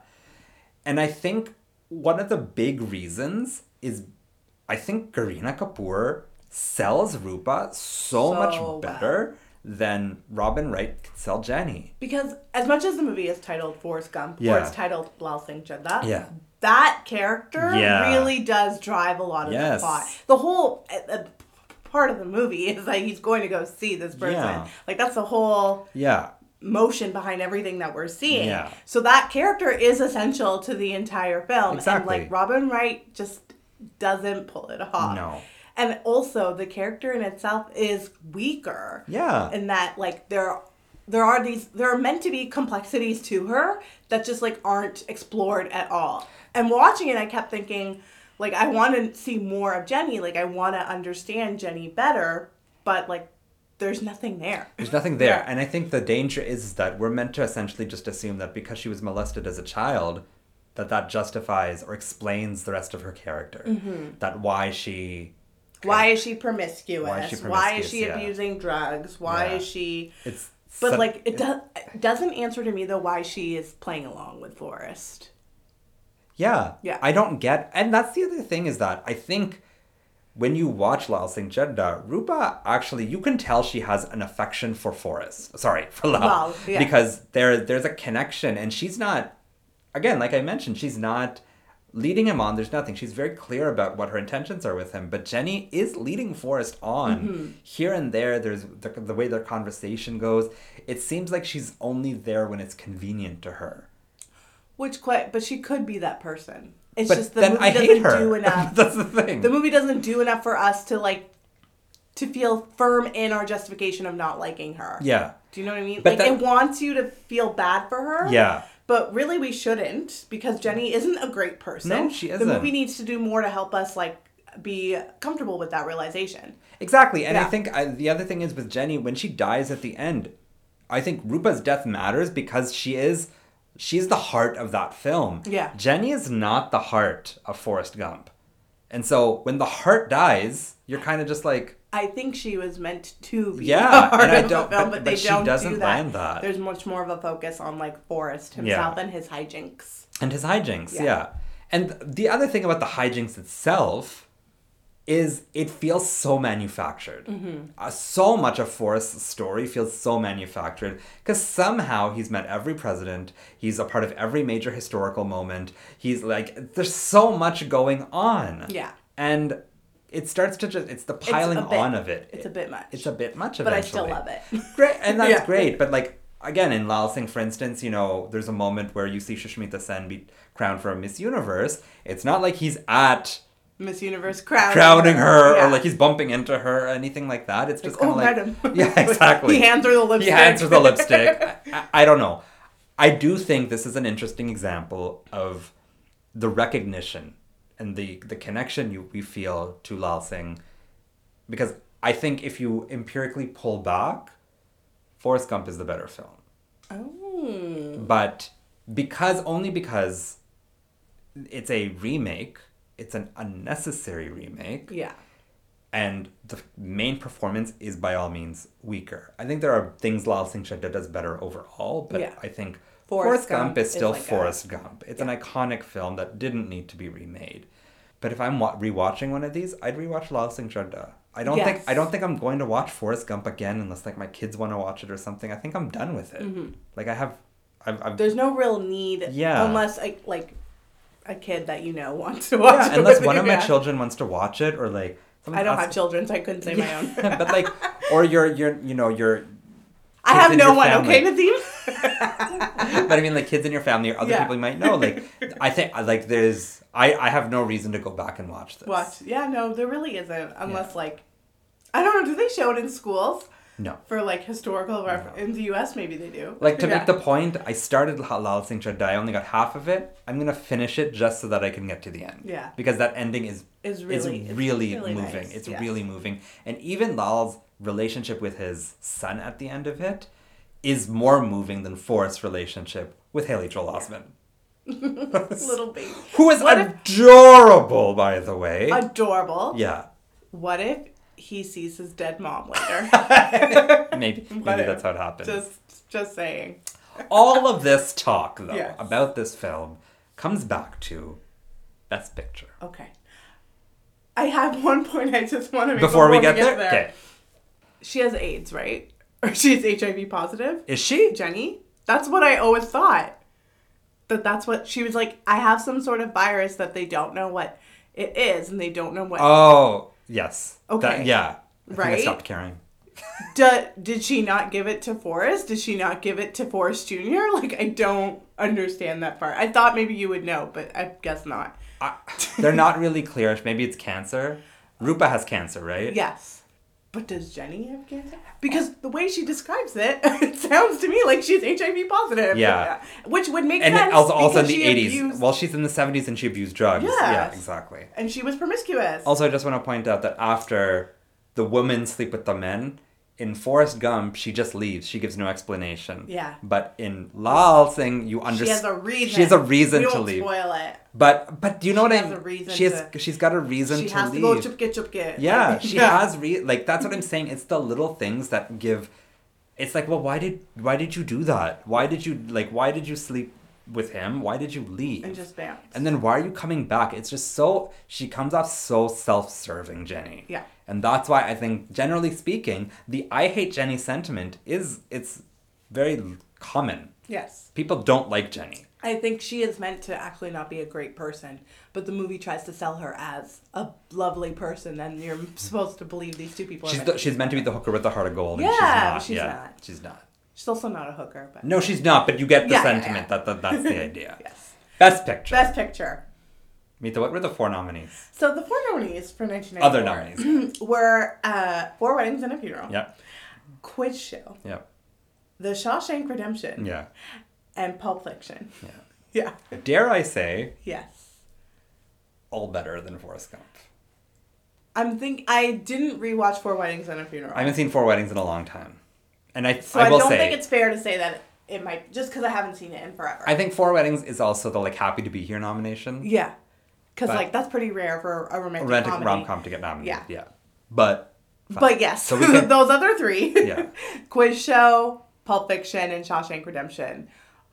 And I think one of the big reasons is I think Kareena Kapoor sells Rupa so, So much well. Than Robin Wright could sell Jenny. Because as much as the movie is titled Forrest Gump, or it's titled Lal Singh Chadda, Yeah. that character Yeah. really does drive a lot of Yes. the plot. The whole uh, part of the movie is like he's going to go see this person. Yeah. Like that's the whole Yeah. motion behind everything that we're seeing. Yeah. So that character is essential to the entire film. Exactly. And like Robin Wright just doesn't pull it off. No. And also the character in itself is weaker Yeah. in that like there there are these there are meant to be complexities to her that just like aren't explored at all. And watching it I kept thinking like I want to see more of Jenny, like I want to understand Jenny better, but like there's nothing there. There's nothing there. Yeah. And I think the danger is that we're meant to essentially just assume that because she was molested as a child, that that justifies or explains the rest of her character. Mm-hmm. That why she Why is she promiscuous? Why is she Why is she Yeah. abusing drugs? Why Yeah. is she it's But like it does doesn't answer to me though why she is playing along with Forrest. Yeah. Yeah. I don't get and that's the other thing is that I think when you watch Lal Singh Chaddha, Rupa actually you can tell she has an affection for Forrest. Sorry, for Lal. Lal, yeah. Because there there's a connection and she's not again, like I mentioned, she's not leading him on. There's nothing. She's very clear about what her intentions are with him. But Jenny is leading Forrest on. Mm-hmm. Here and there, there's the, the way their conversation goes. It seems like she's only there when it's convenient to her. Which quite but she could be that person. It's But just the movie I doesn't do [LAUGHS] enough. That's the thing. the movie doesn't do enough for us to like to feel firm in our justification of not liking her. yeah. Do you know what I mean? But like that- it wants you to feel bad for her. Yeah. But really we shouldn't because Jenny isn't a great person. No, she isn't. The movie needs to do more to help us like be comfortable with that realization. Exactly. And I think I, the other thing is with Jenny, when she dies at the end, I think Rupa's death matters because she is she's the heart of that film. Yeah. Jenny is not the heart of Forrest Gump. And so when the heart dies, you're kind of just like, I think she was meant to be Yeah, [LAUGHS] and I of the don't- film, but- but, but they she don't doesn't do that. land that. There's much more of a focus on like Forrest himself and his hijinks. and his hijinks, yeah. Yeah. And the other thing about the hijinks itself is it feels so manufactured. Mm-hmm. Uh, so much of Forrest's story feels so manufactured because somehow he's met every president. He's a part of every major historical moment. He's like, there's so much going on. Yeah. And it starts to just, it's the piling a bit- on of it. It's a bit much. It's a bit much of it. but I still love it. [LAUGHS] Great, and that's Yeah. great. But like again, in Lal Singh, for instance, you know, there's a moment where you see Sushmita Sen be crowned for Miss Universe. It's not like he's at Miss Universe crowning, crowning her Yeah. or like he's bumping into her or anything like that. It's just Like, kind oh, of like madam. [LAUGHS] yeah, exactly. he hands her the lipstick. He hands her the lipstick. [LAUGHS] I, I- I don't know. I do think this is an interesting example of the recognition and the the connection you we feel to Lal Singh, because I think if you empirically pull back, Forrest Gump is the better film. Oh. But because only because it's a remake, it's an unnecessary remake Yeah. and the main performance is by all means weaker. I think there are things Lal Singh Chaddha does better overall, but Yeah. I think Forrest Forrest, Gump, Gump is still like a- Forrest Gump. It's an iconic film that didn't need to be remade. But if I'm wa- rewatching one of these, I'd rewatch Lal Singh Chaddha. I don't think I don't think I'm going to watch Forrest Gump again unless like my kids want to watch it or something. I think I'm done with it. Mm-hmm. Like I have, I've, I've There's no real need. Yeah. Unless like like a kid that you know [LAUGHS] wants to watch. yeah, it unless one you, of my [LAUGHS] yeah. children wants to watch it or like. I don't have children, so I couldn't say my own. [LAUGHS] but like, or you're you're you know you're I have no one. family. Okay, Nadeem. [LAUGHS] but I mean, like kids in your family or other Yeah. people you might know. Like, I think like there's I I have no reason to go back and watch this. Watch. Yeah, no, there really isn't. Unless like, I don't know. Do they show it in schools No. for like historical ref- in the U.S. Maybe they do. Like to Yeah. make the point, I started La- Lal Singh Chaddha. I only got half of it. I'm gonna finish it just so that I can get to the end. Yeah. Because that ending is Is is really- really, really moving. nice, It's yes. really moving, and even Lal's relationship with his son at the end of it is more moving than Forrest's relationship with Haley Joel Osment, [LAUGHS] little baby. who is What if- adorable, by the way. Adorable. yeah. What if he sees his dead mom later? [LAUGHS] Maybe, [LAUGHS] maybe What if? that's how it happens. just, just saying. All of this talk, though, Yes. about this film comes back to Best Picture. Okay. I have one point I just want to make Before, we get, there? okay. She has AIDS, right? Or [LAUGHS] she's HIV positive. Is she? Jenny? That's what I always thought. That that's what she was like. I have some sort of virus that they don't know what it is, and they don't know what. Oh, yes. That- Okay. yeah. I think I stopped caring. [LAUGHS] Du- did she not give it to Forrest? Did she not give it to Forrest Jr.? [LAUGHS] Like I don't understand that part. I thought maybe you would know, but I guess not. I, they're not really clear. Maybe it's cancer. Rupa has cancer, right? Yes, But does Jenny have cancer? Because the way she describes it, [LAUGHS] it sounds to me like she's HIV positive. Yeah. Which would make And sense. it also, also in the 80s. abused- Well, she's in the 70s and she abused drugs. Yeah, exactly. and she was promiscuous. Also, I just want to point out that after the women sleep with the men, in Forrest Gump, she just leaves. She gives no explanation. Yeah. But in Lal Singh, you understand. she has a reason. She has a reason we to leave. spoil it. But but do you know She what I has mean? a reason she has to- she's got a reason She to has leave. to go chupke chupke. Yeah, [LAUGHS] she yeah. has re like that's what I'm saying. It's the little things that give. It's like, well, why did why did you do that? Why did you like? Why did you sleep with him? Why did you leave? And just bounce. And then why are you coming back? It's just so she comes off so self-serving, Jenny. Yeah. And that's why I think, generally speaking, the "I hate Jenny" sentiment is it's very common. yes. People don't like Jenny. I think she is meant to actually not be a great person, but the movie tries to sell her as a lovely person, and you're supposed to believe these two people. Are She's meant the, to- she's meant to be the hooker with the heart of gold. and Yeah, she's not. she's yeah, not. She's not. She's also not a hooker, but No, she's not. But you get the Yeah, yeah, sentiment yeah. that, that that's the [LAUGHS] idea. yes. Best picture. Best picture. Mita, what were the four nominees? So the four nominees for 1994 Other nominees. [CLEARS THROAT] were uh, Four Weddings and a Funeral, Yep. Quiz Show, Yep. The Shawshank Redemption, Yeah. and Pulp Fiction. Yeah. [LAUGHS] Yeah. Dare I say, Yes. all better than Forrest Gump. I'm think I didn't rewatch Four Weddings and a Funeral. I haven't seen Four Weddings in a long time, and I so I I, don't say think it's fair to say that it might just because I haven't seen it in forever. I think Four Weddings is also the like Happy to Be Here nomination. yeah, because like that's pretty rare for a romantic, Romantic rom com to get nominated. Yeah. Yeah. But fine. But yes, So we can- [LAUGHS] those other three, Yeah. [LAUGHS] Quiz Show, Pulp Fiction, and Shawshank Redemption,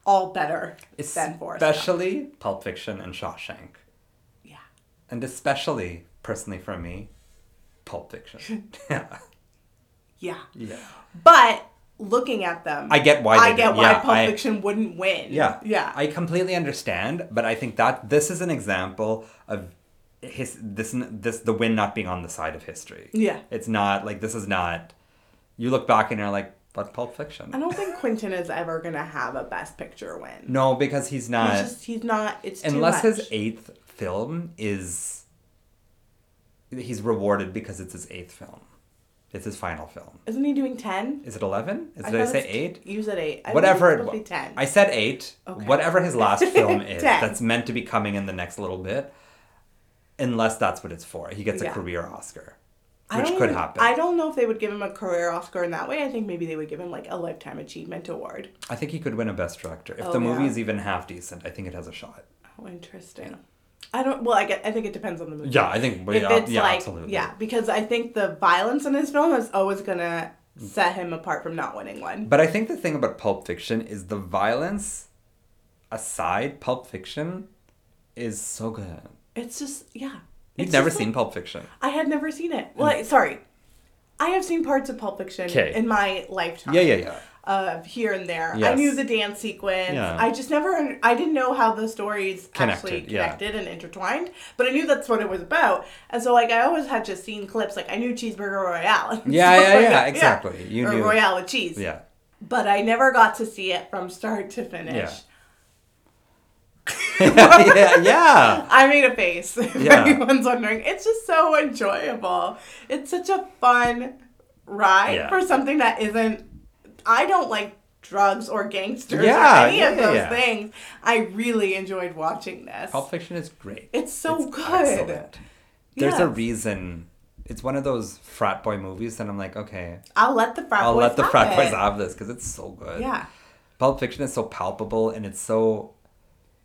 all better than Forrest. Gump. especially Pulp Fiction and Shawshank, Yeah. and especially personally for me, Pulp Fiction. [LAUGHS] yeah. Yeah. Yeah. But looking at them, I get why I get why yeah, Pulp I- Fiction wouldn't win. Yeah. Yeah. I completely understand, but I think that this is an example of his this this the win not being on the side of history. Yeah. It's not like this is not you look back and you're like, but Pulp Fiction. I don't think Quentin is ever gonna have a Best Picture win. No, because he's not he's just he's not. It's too unless his eighth film is he's rewarded because it's his eighth film. It's his final film. Isn't he doing ten? Is it eleven? Is, Did I, say eight? You said eight. I Whatever. it was. ten. I said eight. Okay. Whatever his last [LAUGHS] film is, that's meant to be coming in the next little bit, unless that's what it's for. He gets a career Oscar, which could happen. I don't know if they would give him a career Oscar in that way. I think maybe they would give him like a lifetime achievement award. I think he could win a Best Director if Oh, the movie yeah. is even half decent. I think it has a shot. Oh, interesting. I don't. Well, I get. I think it depends on the movie. Yeah, I think. If yeah, it's yeah, like, absolutely. yeah, because I think the violence in this film is always gonna set him apart from not winning one. But I think the thing about Pulp Fiction is the violence aside, Pulp Fiction is so good. It's just, yeah. You've never seen like- Pulp Fiction. I had never seen it. Mm. Well, I- sorry, I have seen parts of Pulp Fiction 'Kay. in my lifetime. Yeah, yeah, yeah. Uh, here and there. I knew the dance sequence. Yeah. I just never. I didn't know how the stories actually Connected, yeah. and intertwined. But I knew that's what it was about. And so, like, I always had just seen clips. Like, I knew Cheeseburger Royale. [LAUGHS] Yeah, yeah, like yeah, [LAUGHS] that. exactly. You or knew. Royale with cheese. Yeah. But I never got to see it from start to finish. Yeah. [LAUGHS] yeah, yeah. I made a face. If Yeah. anyone's wondering, it's just so enjoyable. It's such a fun ride Yeah. for something that isn't. I don't like drugs or gangsters Yeah, or any yeah, of those yeah. things. I really enjoyed watching this. Pulp Fiction is great. It's so It's good. excellent. There's a reason. It's one of those frat boy movies that I'm like, okay, I'll let the frat I'll boys let the have frat it. boys have this because it's so good. Yeah, Pulp Fiction is so palpable and it's so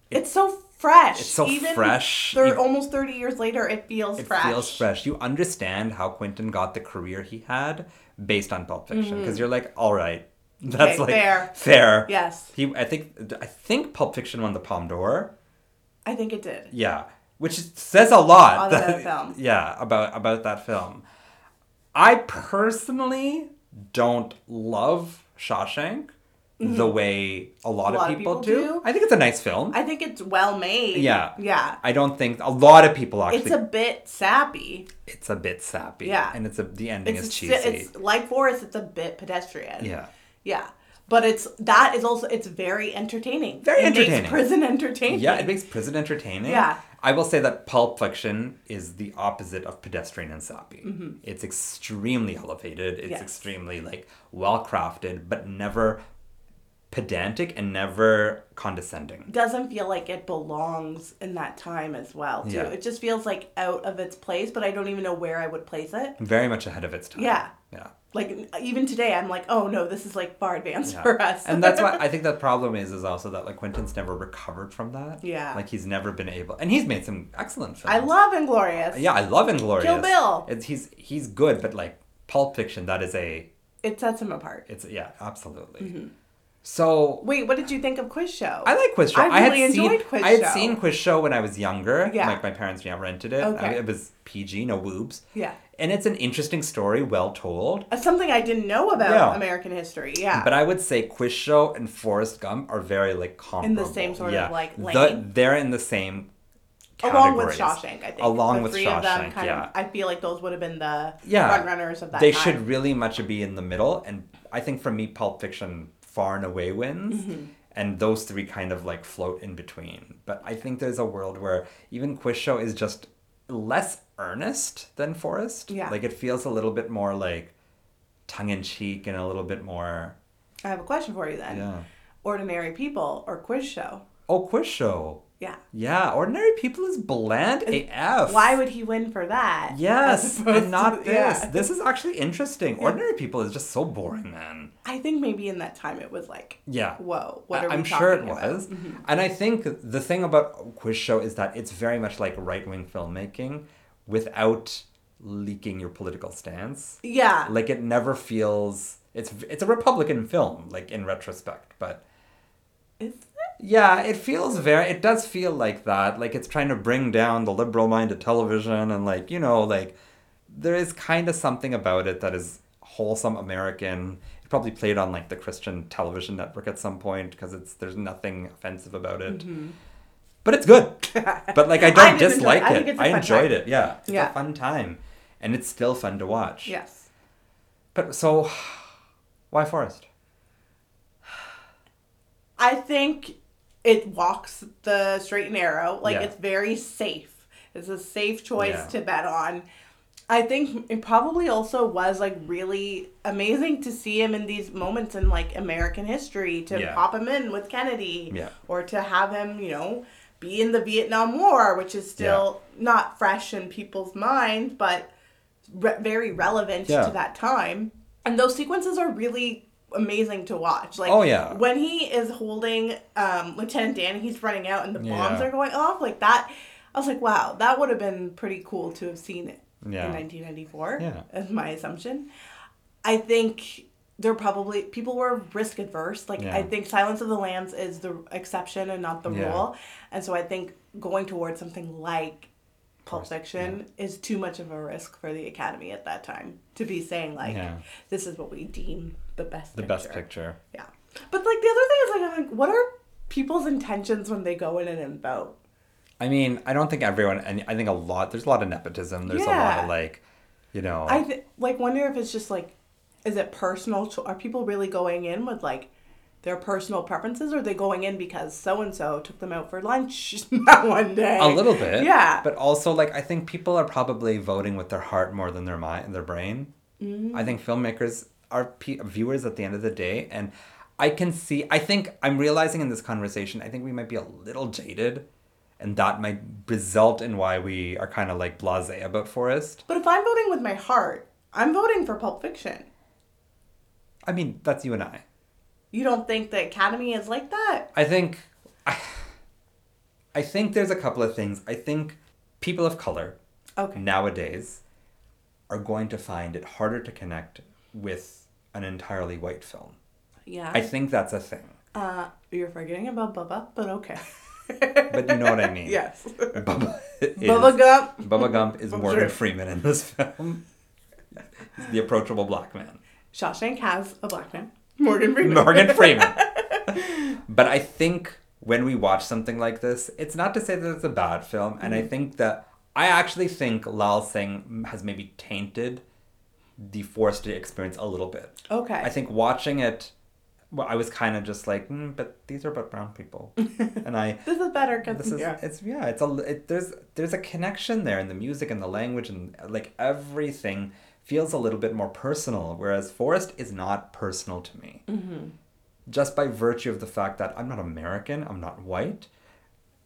it's so fresh. It's so Even fresh. Thir- You- almost thirty years later, it feels it fresh. It feels fresh. You understand how Quentin got the career he had based on Pulp Fiction because you're like, all right, [LAUGHS] that's Mm-hmm. Okay, like fair. fair. Yes, He, I think, I think Pulp Fiction won the Palme d'Or. I think it did. Yeah, which says a lot. On that [LAUGHS] film. Yeah, about about that film. I personally don't love Shawshank the way a lot, of, people do. do. I think it's a nice film. I think it's well made. Yeah. yeah. I don't think a lot of people actually. It's a bit sappy. it's a bit sappy. Yeah. and it's a the ending It's, is cheesy. it's like Forrest. It's a bit pedestrian. yeah, yeah. But it's that is also it's very entertaining. Very it entertaining. Makes prison entertaining. yeah, it makes prison entertaining. Yeah. I will say that Pulp Fiction is the opposite of pedestrian and sappy. It's extremely elevated. It's Mm-hmm. Yes. extremely like well crafted, but never pedantic and never condescending. Doesn't feel like it belongs in that time as well, too. Yeah. It just feels like out of its place, but I don't even know where I would place it. Very much ahead of its time. Yeah. Yeah. Like even today, I'm like, oh no, this is like far advanced Yeah. for us. and that's why I think the problem is is also that like Quentin's never recovered from that. Yeah. Like he's never been able and he's made some excellent films. I love Inglorious. Yeah, I love Inglorious. Kill Bill. It's he's he's good, but like Pulp Fiction, that is a It sets him apart. it's yeah, absolutely. Mm-hmm. So Wait, what did you think of Quiz Show? I like Quiz Show. I had really enjoyed seen Quiz I had Show. seen Quiz Show when I was younger. Yeah. Like my parents yeah, rented it. Okay. I- it was PG, no woobs. Yeah. And it's an interesting story, well told. Uh, Something I didn't know about Yeah. American history. Yeah. But I would say Quiz Show and Forrest Gump are very like comparable. In the same sort of, like, The- they're in the same Along with. Shawshank, I think. Along the with three of them Shawshank, kind yeah. of, I feel like those would have been the Yeah. front runners of that they time. should really much be in the middle and i think for me pulp fiction far and away wins Mm-hmm. and those three kind of like float in between but i think there's a world where even quiz show is just less earnest than Forrest Yeah. like it feels a little bit more like tongue-in-cheek and a little bit more I have a question for you then. yeah Ordinary People or Quiz Show? oh quiz show Yeah. yeah ordinary people is bland af Why would he win for that? Yes, and not to- this. yeah. This is actually interesting. Ordinary people is just so boring, man. I think maybe in that time it was like, Yeah. whoa, what I- are we I'm sure it about? Mm-hmm. was. And I think the thing about Quiz Show is that it's very much like right wing filmmaking without leaking your political stance. Yeah. Like it never feels it's it's a Republican film, like in retrospect, but Is it? Yeah, it feels very it does feel like that. Like it's trying to bring down the liberal mind minded television and like, you know, like there is kind of something about it that is wholesome American. It probably played on like the Christian television network at some point because it's there's nothing offensive about it. But it's good. [LAUGHS] But like I Mm-hmm. I don't enjoy dislike it. I it. think it's a I fun enjoyed time. it. Yeah. It's Yeah. a fun time. And it's still fun to watch. Yes. But so why Forrest? I think it walks the straight and narrow. Like Yeah. it's very safe. It's a safe choice Yeah. to bet on. I think it probably also was like really amazing to see him in these moments in like American history to Yeah. pop him in with Kennedy Yeah. or to have him, you know, be in the Vietnam War, which is still not fresh in people's minds, but re- very relevant Yeah. to that time. And those sequences are really amazing to watch. Like Oh, yeah. when he is holding um, Lieutenant Dan, he's running out and the bombs Yeah. are going off like that. I was like, wow, that would have been pretty cool to have seen it Yeah. in 1994. Yeah. is my assumption. I think there probably people were risk adverse. Like Yeah. I think Silence of the Lambs is the exception and not the Yeah. rule, and so I think going towards something like Pulp Fiction is too much of a risk for the Academy at that time to be saying like, Yeah. this is what we deem the best. The picture. best picture. Yeah, but like the other thing is like, I'm like, what are people's intentions when they go in and vote? I mean, I don't think everyone, and I think a lot. There's a lot of nepotism. There's a lot of like, you know, I th- like wonder if it's just like, is it personal? Cho- are people really going in with like their personal preferences, or are they going in because so and so took them out for lunch [LAUGHS] that one day? a little bit. Yeah. But also, like, I think people are probably voting with their heart more than their mind, and their brain. Mm. I think filmmakers pe- viewers at the end of the day, and I can see. I think I'm realizing in this conversation. I think we might be a little jaded, and that might result in why we are kind of like blasé about Forrest. But if I'm voting with my heart, I'm voting for Pulp Fiction. I mean, that's you and I. You don't think the Academy is like that? I think I, I think there's a couple of things. I think people of color Okay. nowadays are going to find it harder to connect with an entirely white film. Yeah. I think that's a thing. uh, you're forgetting about Bubba, but okay. [LAUGHS] But you know what I mean. yes. [LAUGHS] Bubba, is, Bubba Gump. Bubba Gump is I'm Morgan sure. Freeman in this film. He's the approachable black man. Shawshank has a black man. Morgan Freeman. Morgan [LAUGHS] Freeman. but I think when we watch something like this, it's not to say that it's a bad film, and Mm-hmm. I think that I actually think Lal Singh has maybe tainted the Forrest experience a little bit. Okay. I think watching it well, I was kind of just like, mm, but these are about brown people, [LAUGHS] and I This is better because this is yeah. it's yeah it's a it, there's there's a connection there in the music and the language and like everything feels a little bit more personal whereas Forrest is not personal to me Mm-hmm. just by virtue of the fact that i'm not american i'm not white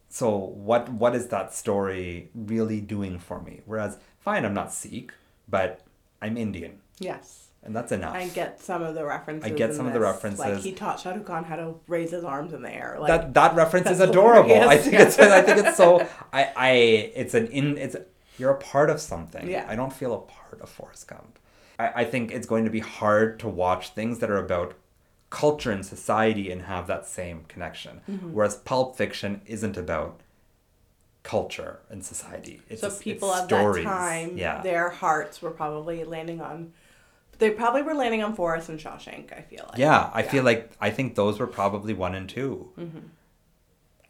so what what is that story really doing for me whereas fine i'm not sikh but i'm indian yes. and that's enough I get some of the references. I get some of the references. Like he taught Shah Rukh Khan how to raise his arms in the air. Like that that reference is adorable. I think it's [LAUGHS] I think it's so I I it's an in it's you're a part of something. Yeah. I don't feel a part of Forrest Gump. I, I think it's going to be hard to watch things that are about culture and society and have that same connection. Mm-hmm. Whereas Pulp Fiction isn't about culture and society. It's so just- it's people of stories. that time, Yeah. their hearts were probably landing on. They probably were landing on Forrest and Shawshank. I feel like. Yeah, I feel like I think those were probably one and 2 Mm-hmm.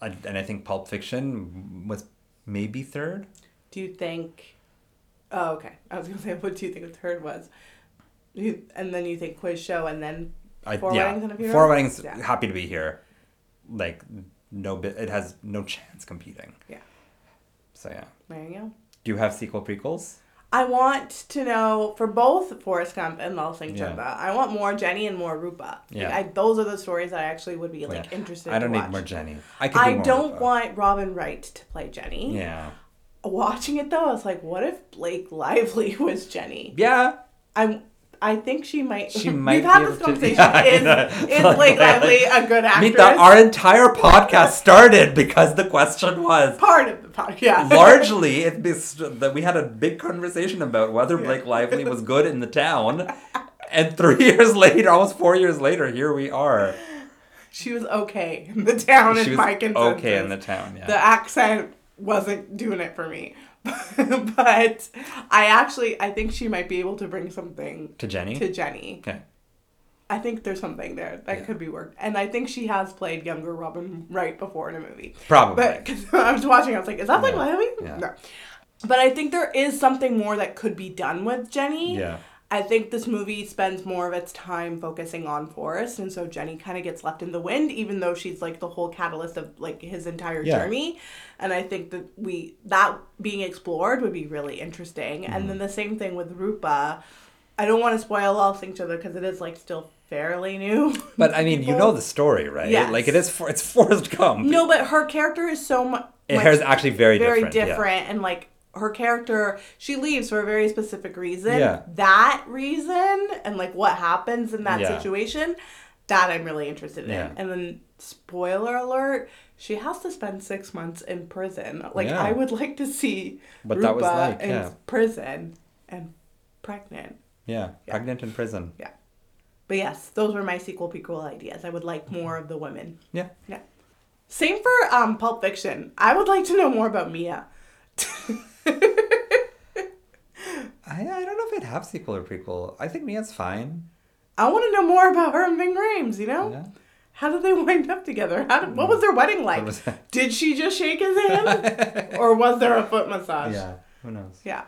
And, and I think Pulp Fiction was maybe third. Do you think? Oh, okay. I was gonna say, [LAUGHS] what do you think the third was? You, and then you think quiz show, and then I, Four yeah, Weddings and a Funeral? Four weddings. Yeah. Happy to be here. Like no bit. It has no chance competing. Yeah. So yeah. there you go. Do you have sequel prequels? I want to know for both Forrest Gump and Lal Singh Yeah. Chaddha. I want more Jenny and more Rupa. Like, Yeah. I, those are the stories that I actually would be like Yeah. interested. I don't need watch. more Jenny. I could. I do more don't Rupa. want Robin Wright to play Jenny. Yeah. Watching it though, I was like, what if Blake Lively [LAUGHS] was Jenny? Yeah. I'm. I think she might. She [LAUGHS] might We've had this to- conversation. [LAUGHS] Yeah, I is is Blake Lively a good actress? mean, that our entire podcast started because the question was [LAUGHS] part of the podcast. largely it was that we had a big conversation about whether Yeah. Blake Lively was good in the town, and three years later, almost four years later, here we are. she was okay in the town, She and okay in the town. Yeah. the accent wasn't doing it for me. [LAUGHS] but I actually I think she might be able to bring something to Jenny. to Jenny. okay. I think there's something there that Yeah. could be worked. And I think she has played younger Robin Wright before in a movie. Probably. But cause [LAUGHS] I was watching, I was like, is that like Yeah. Lively? Yeah. No. But I think there is something more that could be done with Jenny. yeah. I think this movie spends more of its time focusing on Forrest, and so Jenny kind of gets left in the wind, even though she's like the whole catalyst of like his entire Yeah. journey. And I think that we that being explored would be really interesting. And Mm-hmm. then the same thing with Rupa. I don't want to spoil all things to other because it is like still fairly new. [LAUGHS] But I mean, you know the story, right? Yes. Like it is. For, it's Forrest Gump. No, but her character is so much. it is actually very, very different. yeah. different and like her character she leaves for a very specific reason Yeah. that reason and like what happens in that Yeah. situation that i'm really interested in Yeah. and then spoiler alert she has to spend six months in prison like i would [LAUGHS] like to see What Rupa that was like, in prison and pregnant Yeah. Pregnant in prison. Yeah but yes those were my sequel prequel ideas i would like more of the women Yeah. yeah same for um pulp fiction i would like to know more about mia I, I don't know if it'd have sequel or prequel. I think Mia's fine. I want to know more about her and Ving Rhames, you know? Yeah. How did they wind up together? How did, what was their wedding like? did she just shake his hand? [LAUGHS] or was there a foot massage? Yeah. Who knows? Yeah.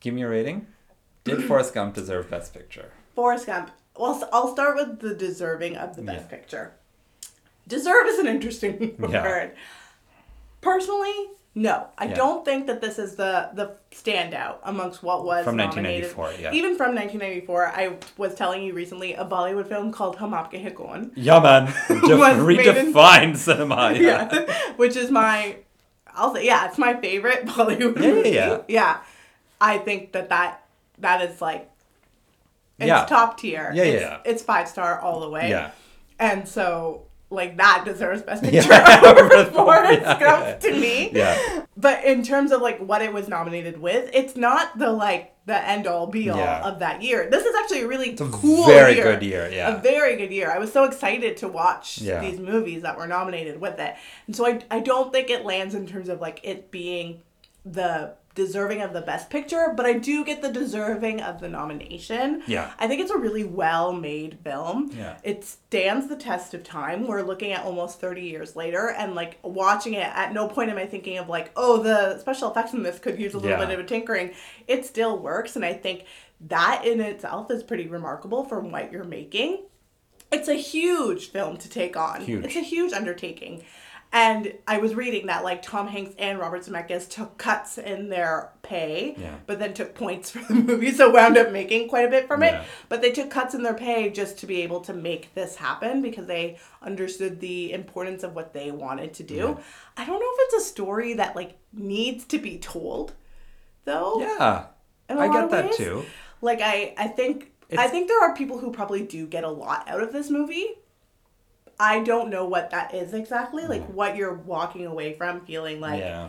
Give me a rating. Did [CLEARS THROAT] Forrest Gump deserve Best Picture? Forrest Gump. Well, I'll start with the deserving of the best Yeah. picture. Deserve is an interesting [LAUGHS] Yeah. word. Personally, no. I Yeah. don't think that this is the the standout amongst what was From nominated. 1994, yeah. Even from 1994, I was telling you recently a Bollywood film called Hum Aapke Hai Yeah, man. [LAUGHS] Made in- redefined cinema. [LAUGHS] Yeah. yeah, which is my, I'll say, yeah, it's my favorite [LAUGHS] Bollywood Yeah, yeah, movie. yeah. Yeah, I think that that that is like, it's Yeah. top tier. Yeah, yeah, it's, yeah. It's five star all the way. Yeah. and so like that deserves best [LAUGHS] Yeah. picture over Forrest Yeah, Gump yeah. to me. Yeah. But in terms of like what it was nominated with, it's not the like the end all be all Yeah. of that year. This is actually a really It's a cool very year good year. Yeah. a very good year. I was so excited to watch Yeah. these movies that were nominated with it. And so I, I don't think it lands in terms of like it being the deserving of the best picture, but I do get the deserving of the nomination. Yeah. I think it's a really well made film. Yeah. It stands the test of time. We're looking at almost 30 years later and like watching it at no point am I thinking of like, oh, the special effects in this could use a little Yeah. bit of a tinkering. It still works and I think that in itself is pretty remarkable from what you're making. it's a huge film to take on. Huge. It's a huge undertaking. And I was reading that like Tom Hanks and Robert Zemeckis took cuts in their pay, Yeah. but then took points [LAUGHS] for the movie, so wound up making quite a bit from it. But they took cuts in their pay just to be able to make this happen because they understood the importance of what they wanted to do. Yeah. I don't know if it's a story that like needs to be told, though. Yeah. I get that ways. too. Like I, I think I think there are people who probably do get a lot out of this movie. I don't know what that is exactly, like mm. what you're walking away from feeling like yeah.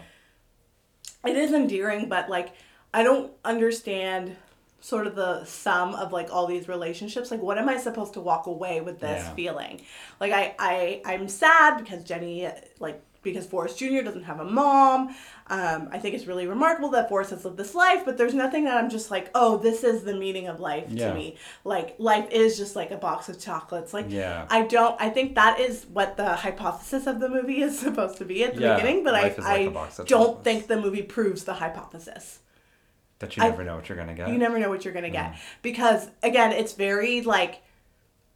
it is endearing, but like I don't understand sort of the sum of like all these relationships. Like what am I supposed to walk away with this Yeah. feeling? Like I, I I'm sad because Jenny like because Forrest Jr. doesn't have a mom. Um, I think it's really remarkable that Forrest has lived this life, but there's nothing that I'm just like, oh, this is the meaning of life Yeah. to me. Like life is just like a box of chocolates. Like Yeah. I don't. I think that is what the hypothesis of the movie is [LAUGHS] supposed to be at the Yeah, beginning, but I life is like I don't chocolates. think the movie proves the hypothesis. That you I- never know what you're gonna get. You never know what you're gonna get Mm. because again, it's very like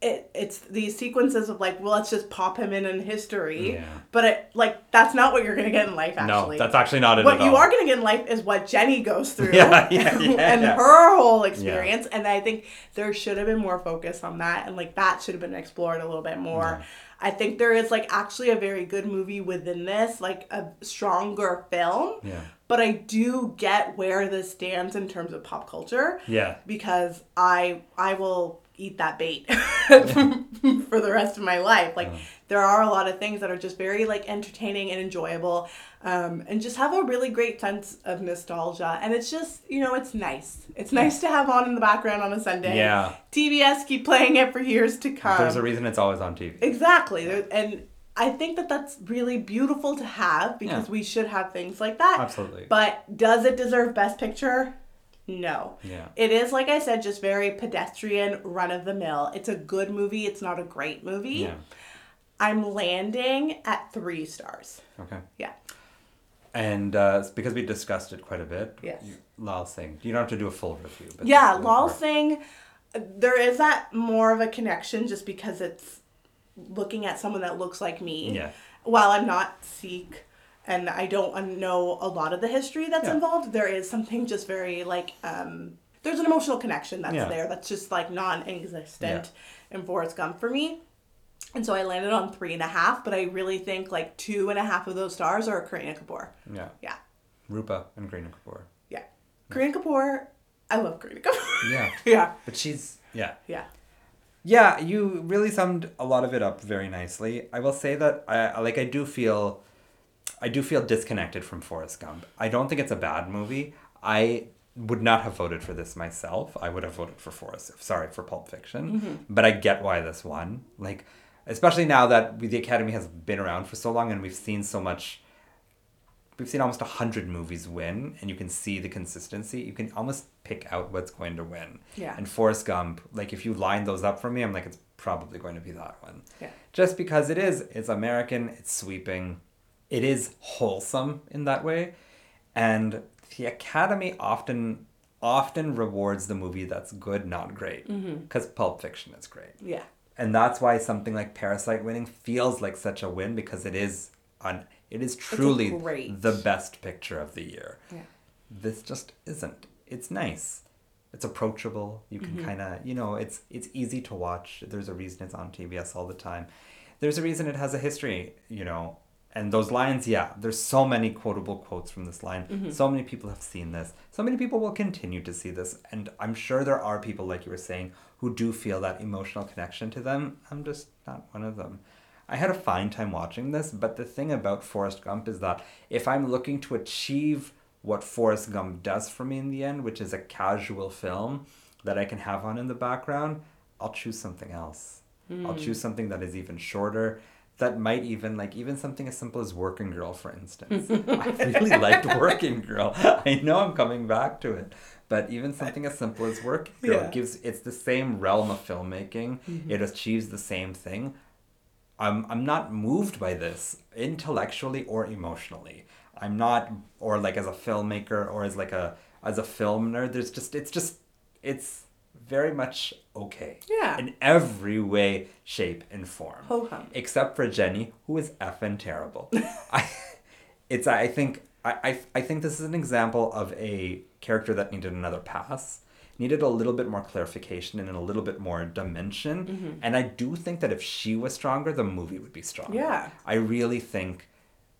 it. It's these sequences of like, well, let's just pop him in in history, Yeah. but it like that's not what you're gonna get in life. Actually, no, that's actually not it what at you all. are gonna get in life is what Jenny goes [LAUGHS] through Yeah, yeah, yeah, [LAUGHS] and yeah. her whole experience. And I think there should have been more focus on that, and like that should have been explored a little bit more. I think there is like actually a very good movie within this, like a stronger film. Yeah. But I do get where this stands in terms of pop culture Yeah. because I I will eat that bait [LAUGHS] for the rest of my life. Like there are a lot of things that are just very like entertaining and enjoyable, um, and just have a really great sense of nostalgia. And it's just you know it's nice. It's nice to have on in the background on a Sunday. Yeah. TBS keep playing it for years to come. There's a reason it's always on TV. Exactly. And I think that that's really beautiful to have because Yeah. we should have things like that. Absolutely. But does it deserve Best Picture? No. Yeah. It is, like I said, just very pedestrian, run of the mill. It's a good movie. It's not a great movie. Yeah. I'm landing at three stars. Okay. Yeah. And uh, because we discussed it quite a bit. Yes. you- Lal Singh. You don't have to do a full review. But Yeah, Lal Singh, there is that more of a connection just because it's looking at someone that looks like me. Yeah. While I'm not Sikh and I don't know a lot of the history that's Yeah. involved, there is something just very like, um, there's an emotional connection that's Yeah. there that's just like non existent in Forrest Gump for me. And so I landed on three and a half, but I really think like two and a half of those stars are Kareena Kapoor. Yeah. Yeah. Rupa and Kareena Kapoor. Yeah. Kareena Kapoor, I love Kareena Kapoor. Yeah. [LAUGHS] yeah. But she's yeah. Yeah. Yeah, you really summed a lot of it up very nicely. I will say that I- like I do feel I do feel disconnected from Forrest Gump. I don't think it's a bad movie. I would not have voted for this myself. I would have voted for Forrest. Sorry for Pulp Fiction, mm-hmm. but I get why this won. Like, especially now that we, the Academy has been around for so long and we've seen so much. We've seen almost a hundred movies win, and you can see the consistency. You can almost pick out what's going to win. Yeah. And Forrest Gump, like if you line those up for me, I'm like, it's probably going to be that one. Yeah. Just because it is, it's American, it's sweeping, it is wholesome in that way, and the Academy often often rewards the movie that's good, not great, because Pulp Fiction is great, Yeah. and that's why something like Parasite winning feels like such a win because it is on. It is truly the best picture of the year. Yeah. this just isn't. It's nice. It's approachable. You can kind of you know it's it's easy to watch. There's a reason it's on tbs all the time. There's a reason it has a history you know and those lines yeah there's so many quotable quotes from this line. Mm-hmm. So many people have seen this. So many people will continue to see this. And i'm sure there are people like you were saying who do feel that emotional connection to them. I'm just not one of them. I had a fine time watching this, but the thing about Forrest Gump is that if I'm looking to achieve what Forrest Gump does for me in the end, which is a casual film that I can have on in the background, I'll choose something else. I'll mm. choose something that is even shorter. That might even like even something as simple as Working Girl, for instance. [LAUGHS] I really liked Working Girl. [LAUGHS] I know I'm coming back to it, but even something as simple as Working Girl Yeah. gives it's the same realm of filmmaking. Mm-hmm. It achieves the same thing. I'm I'm not moved by this intellectually or emotionally. I'm not or like as a filmmaker or as like a as a film nerd. There's just it's just it's very much okay. Yeah. In every way, shape, and form. Ho hum. Except for Jenny, who is effing terrible. [LAUGHS] I, it's I think I, I I think this is an example of a character that needed another pass. Needed a little bit more clarification and a little bit more dimension. Mm-hmm. And I do think that if she was stronger, the movie would be stronger. Yeah. I really think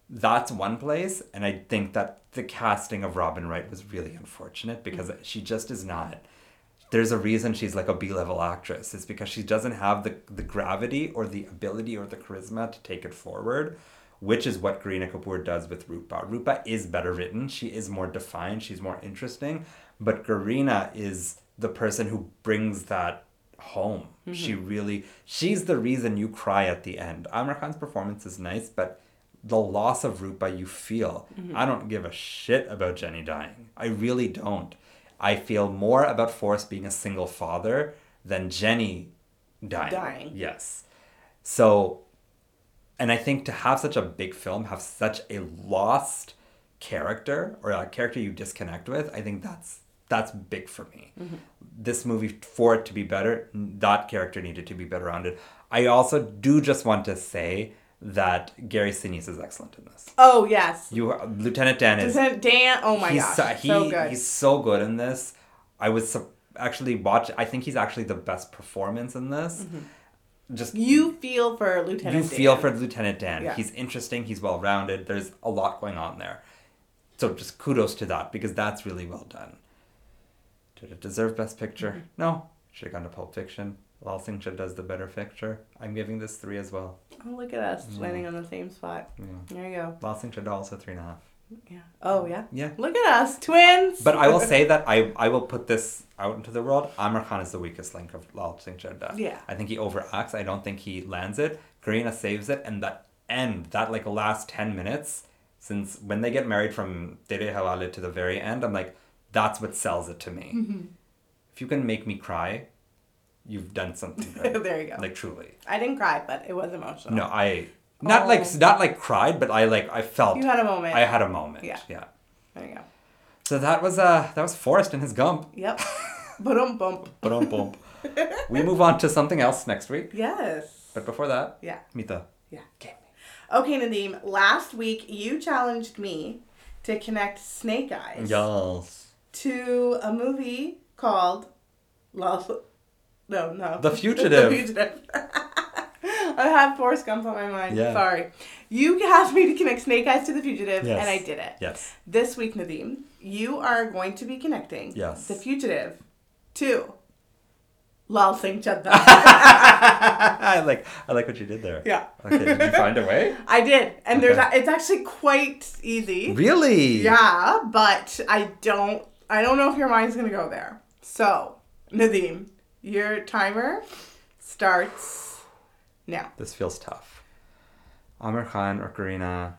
that's one place, and I think that the casting of Robin Wright was really unfortunate because Mm-hmm. she just is not. There's a reason she's like a B level actress. It's because she doesn't have the the gravity or the ability or the charisma to take it forward, which is what Kareena Kapoor does with Rupa. Rupa is better written. She is more defined. She's more interesting. But Kareena is the person who brings that home. Mm-hmm. She really she's the reason you cry at the end. Aamir Khan's performance is nice, but the loss of Rupa you feel. Mm-hmm. I don't give a shit about Jenny dying. I really don't. I feel more about Forrest being a single father than Jenny dying. Dying. Yes. So and I think to have such a big film, have such a lost character or a character you disconnect with, I think that's that's big for me. Mm-hmm. This movie, for it to be better, that character needed to be better rounded. I also do just want to say that Gary Sinise is excellent in this. Oh yes. You, are, Lieutenant Dan is Isn't Dan? Oh my he's gosh, so, he, so good. he's so good in this. I was su- actually watch. I think he's actually the best performance in this. Just You feel for Lieutenant. you feel for Lieutenant Dan. Yeah. He's interesting. He's well rounded. There's a lot going on there. So just kudos to that because that's really well done. Did it deserve Best Picture? Mm-hmm. No. Should have gone to Pulp Fiction. Lal Singh does the better picture. I'm giving this three as well. Oh, look at us landing on the same spot. Yeah. There you go. Lal Singh Chad also three and a half. Yeah. Oh yeah. Yeah. Look at us, twins. But I will [LAUGHS] say that I, I will put this out into the world. Aamir Khan is the weakest link of Lal Singh Chadda. Yeah. I think he overacts. I don't think he lands it. Kareena saves it, and that end, that like last ten minutes, since when they get married from Tere Hawale to the very end, I'm like, that's what sells it to me. Mm-hmm. If you can make me cry, you've done something [LAUGHS] good. there you go. like truly. I didn't cry, but it was emotional. No, I not like Oh. not like cried, but I like I felt. You had a moment. I had a moment. Yeah. Yeah. There you go. So that was uh that was Forrest and his gump. Yep. Boom bump. Boom, boom. we move on to something else next week. Yes. But before that, Yeah. Mita. Yeah. Game. Okay, Nadeem. Last week you challenged me to connect Snake Eyes Yes. to a movie called Love. No, no. The Fugitive. [LAUGHS] the Fugitive. [LAUGHS] I have Forrest Gump on my mind. Yeah. Sorry. You asked me to connect Snake Eyes to The Fugitive, Yes. and I did it. Yes. This week, Nadeem, you are going to be connecting Yes. The Fugitive to Lal Singh Chadda. [LAUGHS] I like I like what you did there. yeah. Okay, did you find a way? I did, and there's a, it's actually quite easy. Really? Yeah, but I don't I don't know if your mind's gonna go there. So, Nadeem, your timer starts now. This feels tough. Aamir Khan or Kareena.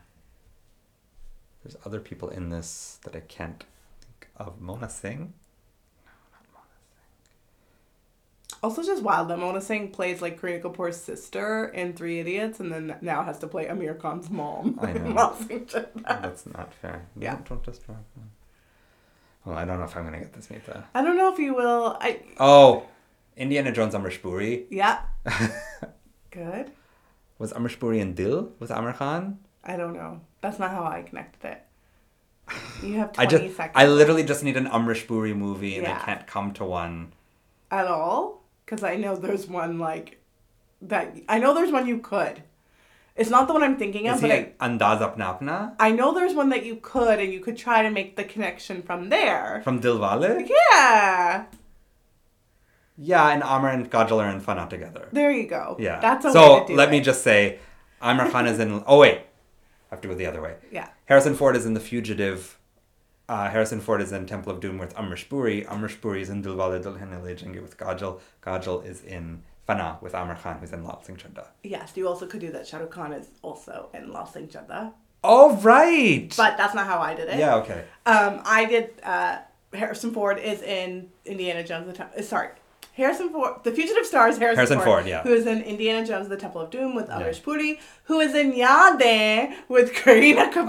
There's other people in this that I can't think of. Mona Singh? No, not Mona Singh. Also, just wild that Mona Singh plays like Kareena Kapoor's sister in Three Idiots, and then now has to play Aamir Khan's mom. I know. That's not fair. [LAUGHS] Yeah. Don't, don't me. Well, I don't know if I'm gonna get this, Mita. I don't know if you will. I Oh, Indiana Jones Amrish Puri. yeah. [LAUGHS] Good. Was Amrish Puri in Dil with Aamir Khan? I don't know. That's not how I connected it. You have [LAUGHS] I twenty just, seconds. I literally just need an Amrish Puri movie, and Yeah. I can't come to one. at all because I know there's one like that. I know there's one you could. It's not the one I'm thinking of, Is but he I, Andaz Apna Apna I know there's one that you could, and you could try to make the connection from there. from Dilwale? Yeah, Yeah, and Aamir and Kajol are in Fanaa together. there you go. Yeah. that's a so way to do let it. me just say, Aamir Khan is in. Oh wait, I have to go the other way. Yeah, Harrison Ford is in The Fugitive. Uh, Harrison Ford is in Temple of Doom with Amrish Puri. Amrish Puri is in Dilwale Dulhania Le with Kajol. Kajol is in Fanaa with Aamir Khan, who's in Lal Singh Chadda. yes, you also could do that. Shah Rukh Khan is also in Lal Singh Chadda, Oh right. but that's not how I did it. yeah. Okay. Um, I did. Uh, Harrison Ford is in Indiana Jones. the Tem- Sorry, Harrison Ford, the fugitive stars Harrison, Harrison Ford, Ford, yeah. who is in Indiana Jones: The Temple of Doom with Amrish Puri, who is in Yaadein with Kareena Kapoor.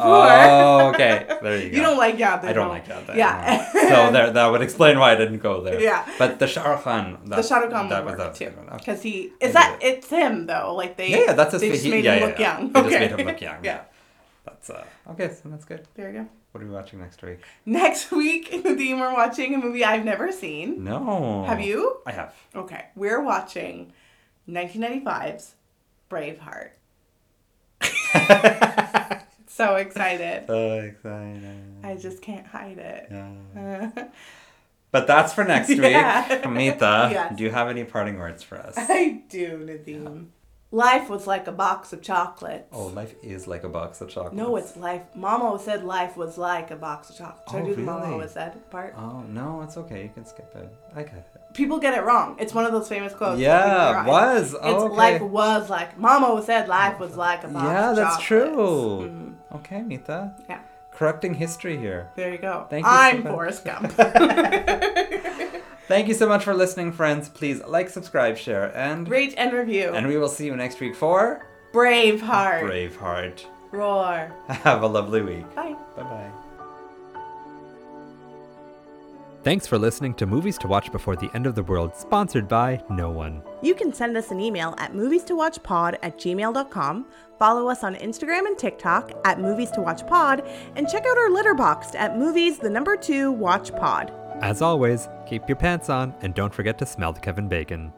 Oh, okay. [LAUGHS] There you go. You don't like Yaadein, I don't no. like that. Yeah. no. so there, that would explain why I didn't go there. Yeah. But the Shah Rukh Khan. That, the Shah Rukh Khan that was a too, good one. Okay. because he is that get it's him though. Like they Yeah, yeah, that's his they face. just He- made yeah, him yeah, look yeah. young. They okay. just made him look young. [LAUGHS] yeah. That's uh okay, so that's good. there you go. What are we watching next week? Next [LAUGHS] week, Nadeem, we're watching a movie I've never seen. No. Have you? I have. Okay, we're watching 1995's Braveheart. [LAUGHS] So excited. so excited. I just can't hide it. Yeah. But that's for next [LAUGHS] Yeah. week. Amita, Yes. do you have any parting words for us? I do, Nadeem. Life was like a box of chocolates. Oh, life is like a box of chocolates. No, it's life. Mama said life was like a box of chocolates. Should I Oh, do the Mama really? always said part? Oh no, it's okay. You can skip it. I get it. People get it wrong. It's one of those famous quotes. Yeah, was. It's Oh, okay. life was like Mama said life was like a box Yeah, of chocolates. Yeah, that's true. Mhm. Okay, Mita. Yeah. Correcting history here. There you go. Thank you I'm much. Forrest Gump. [LAUGHS] [LAUGHS] Thank you so much for listening, friends. Please like, subscribe, share, and Rate and review. and we will see you next week for Braveheart. Braveheart. Roar. [LAUGHS] Have a lovely week. Bye. Bye bye. Thanks for listening to Movies to Watch Before the End of the World, sponsored by no one. You can send us an email at movies to watch pod at gmail.com, follow us on Instagram and TikTok at movies to watch pod, and check out our letterboxd at movies the number two watch pod. As always, keep your pants on and don't forget to smell the Kevin Bacon.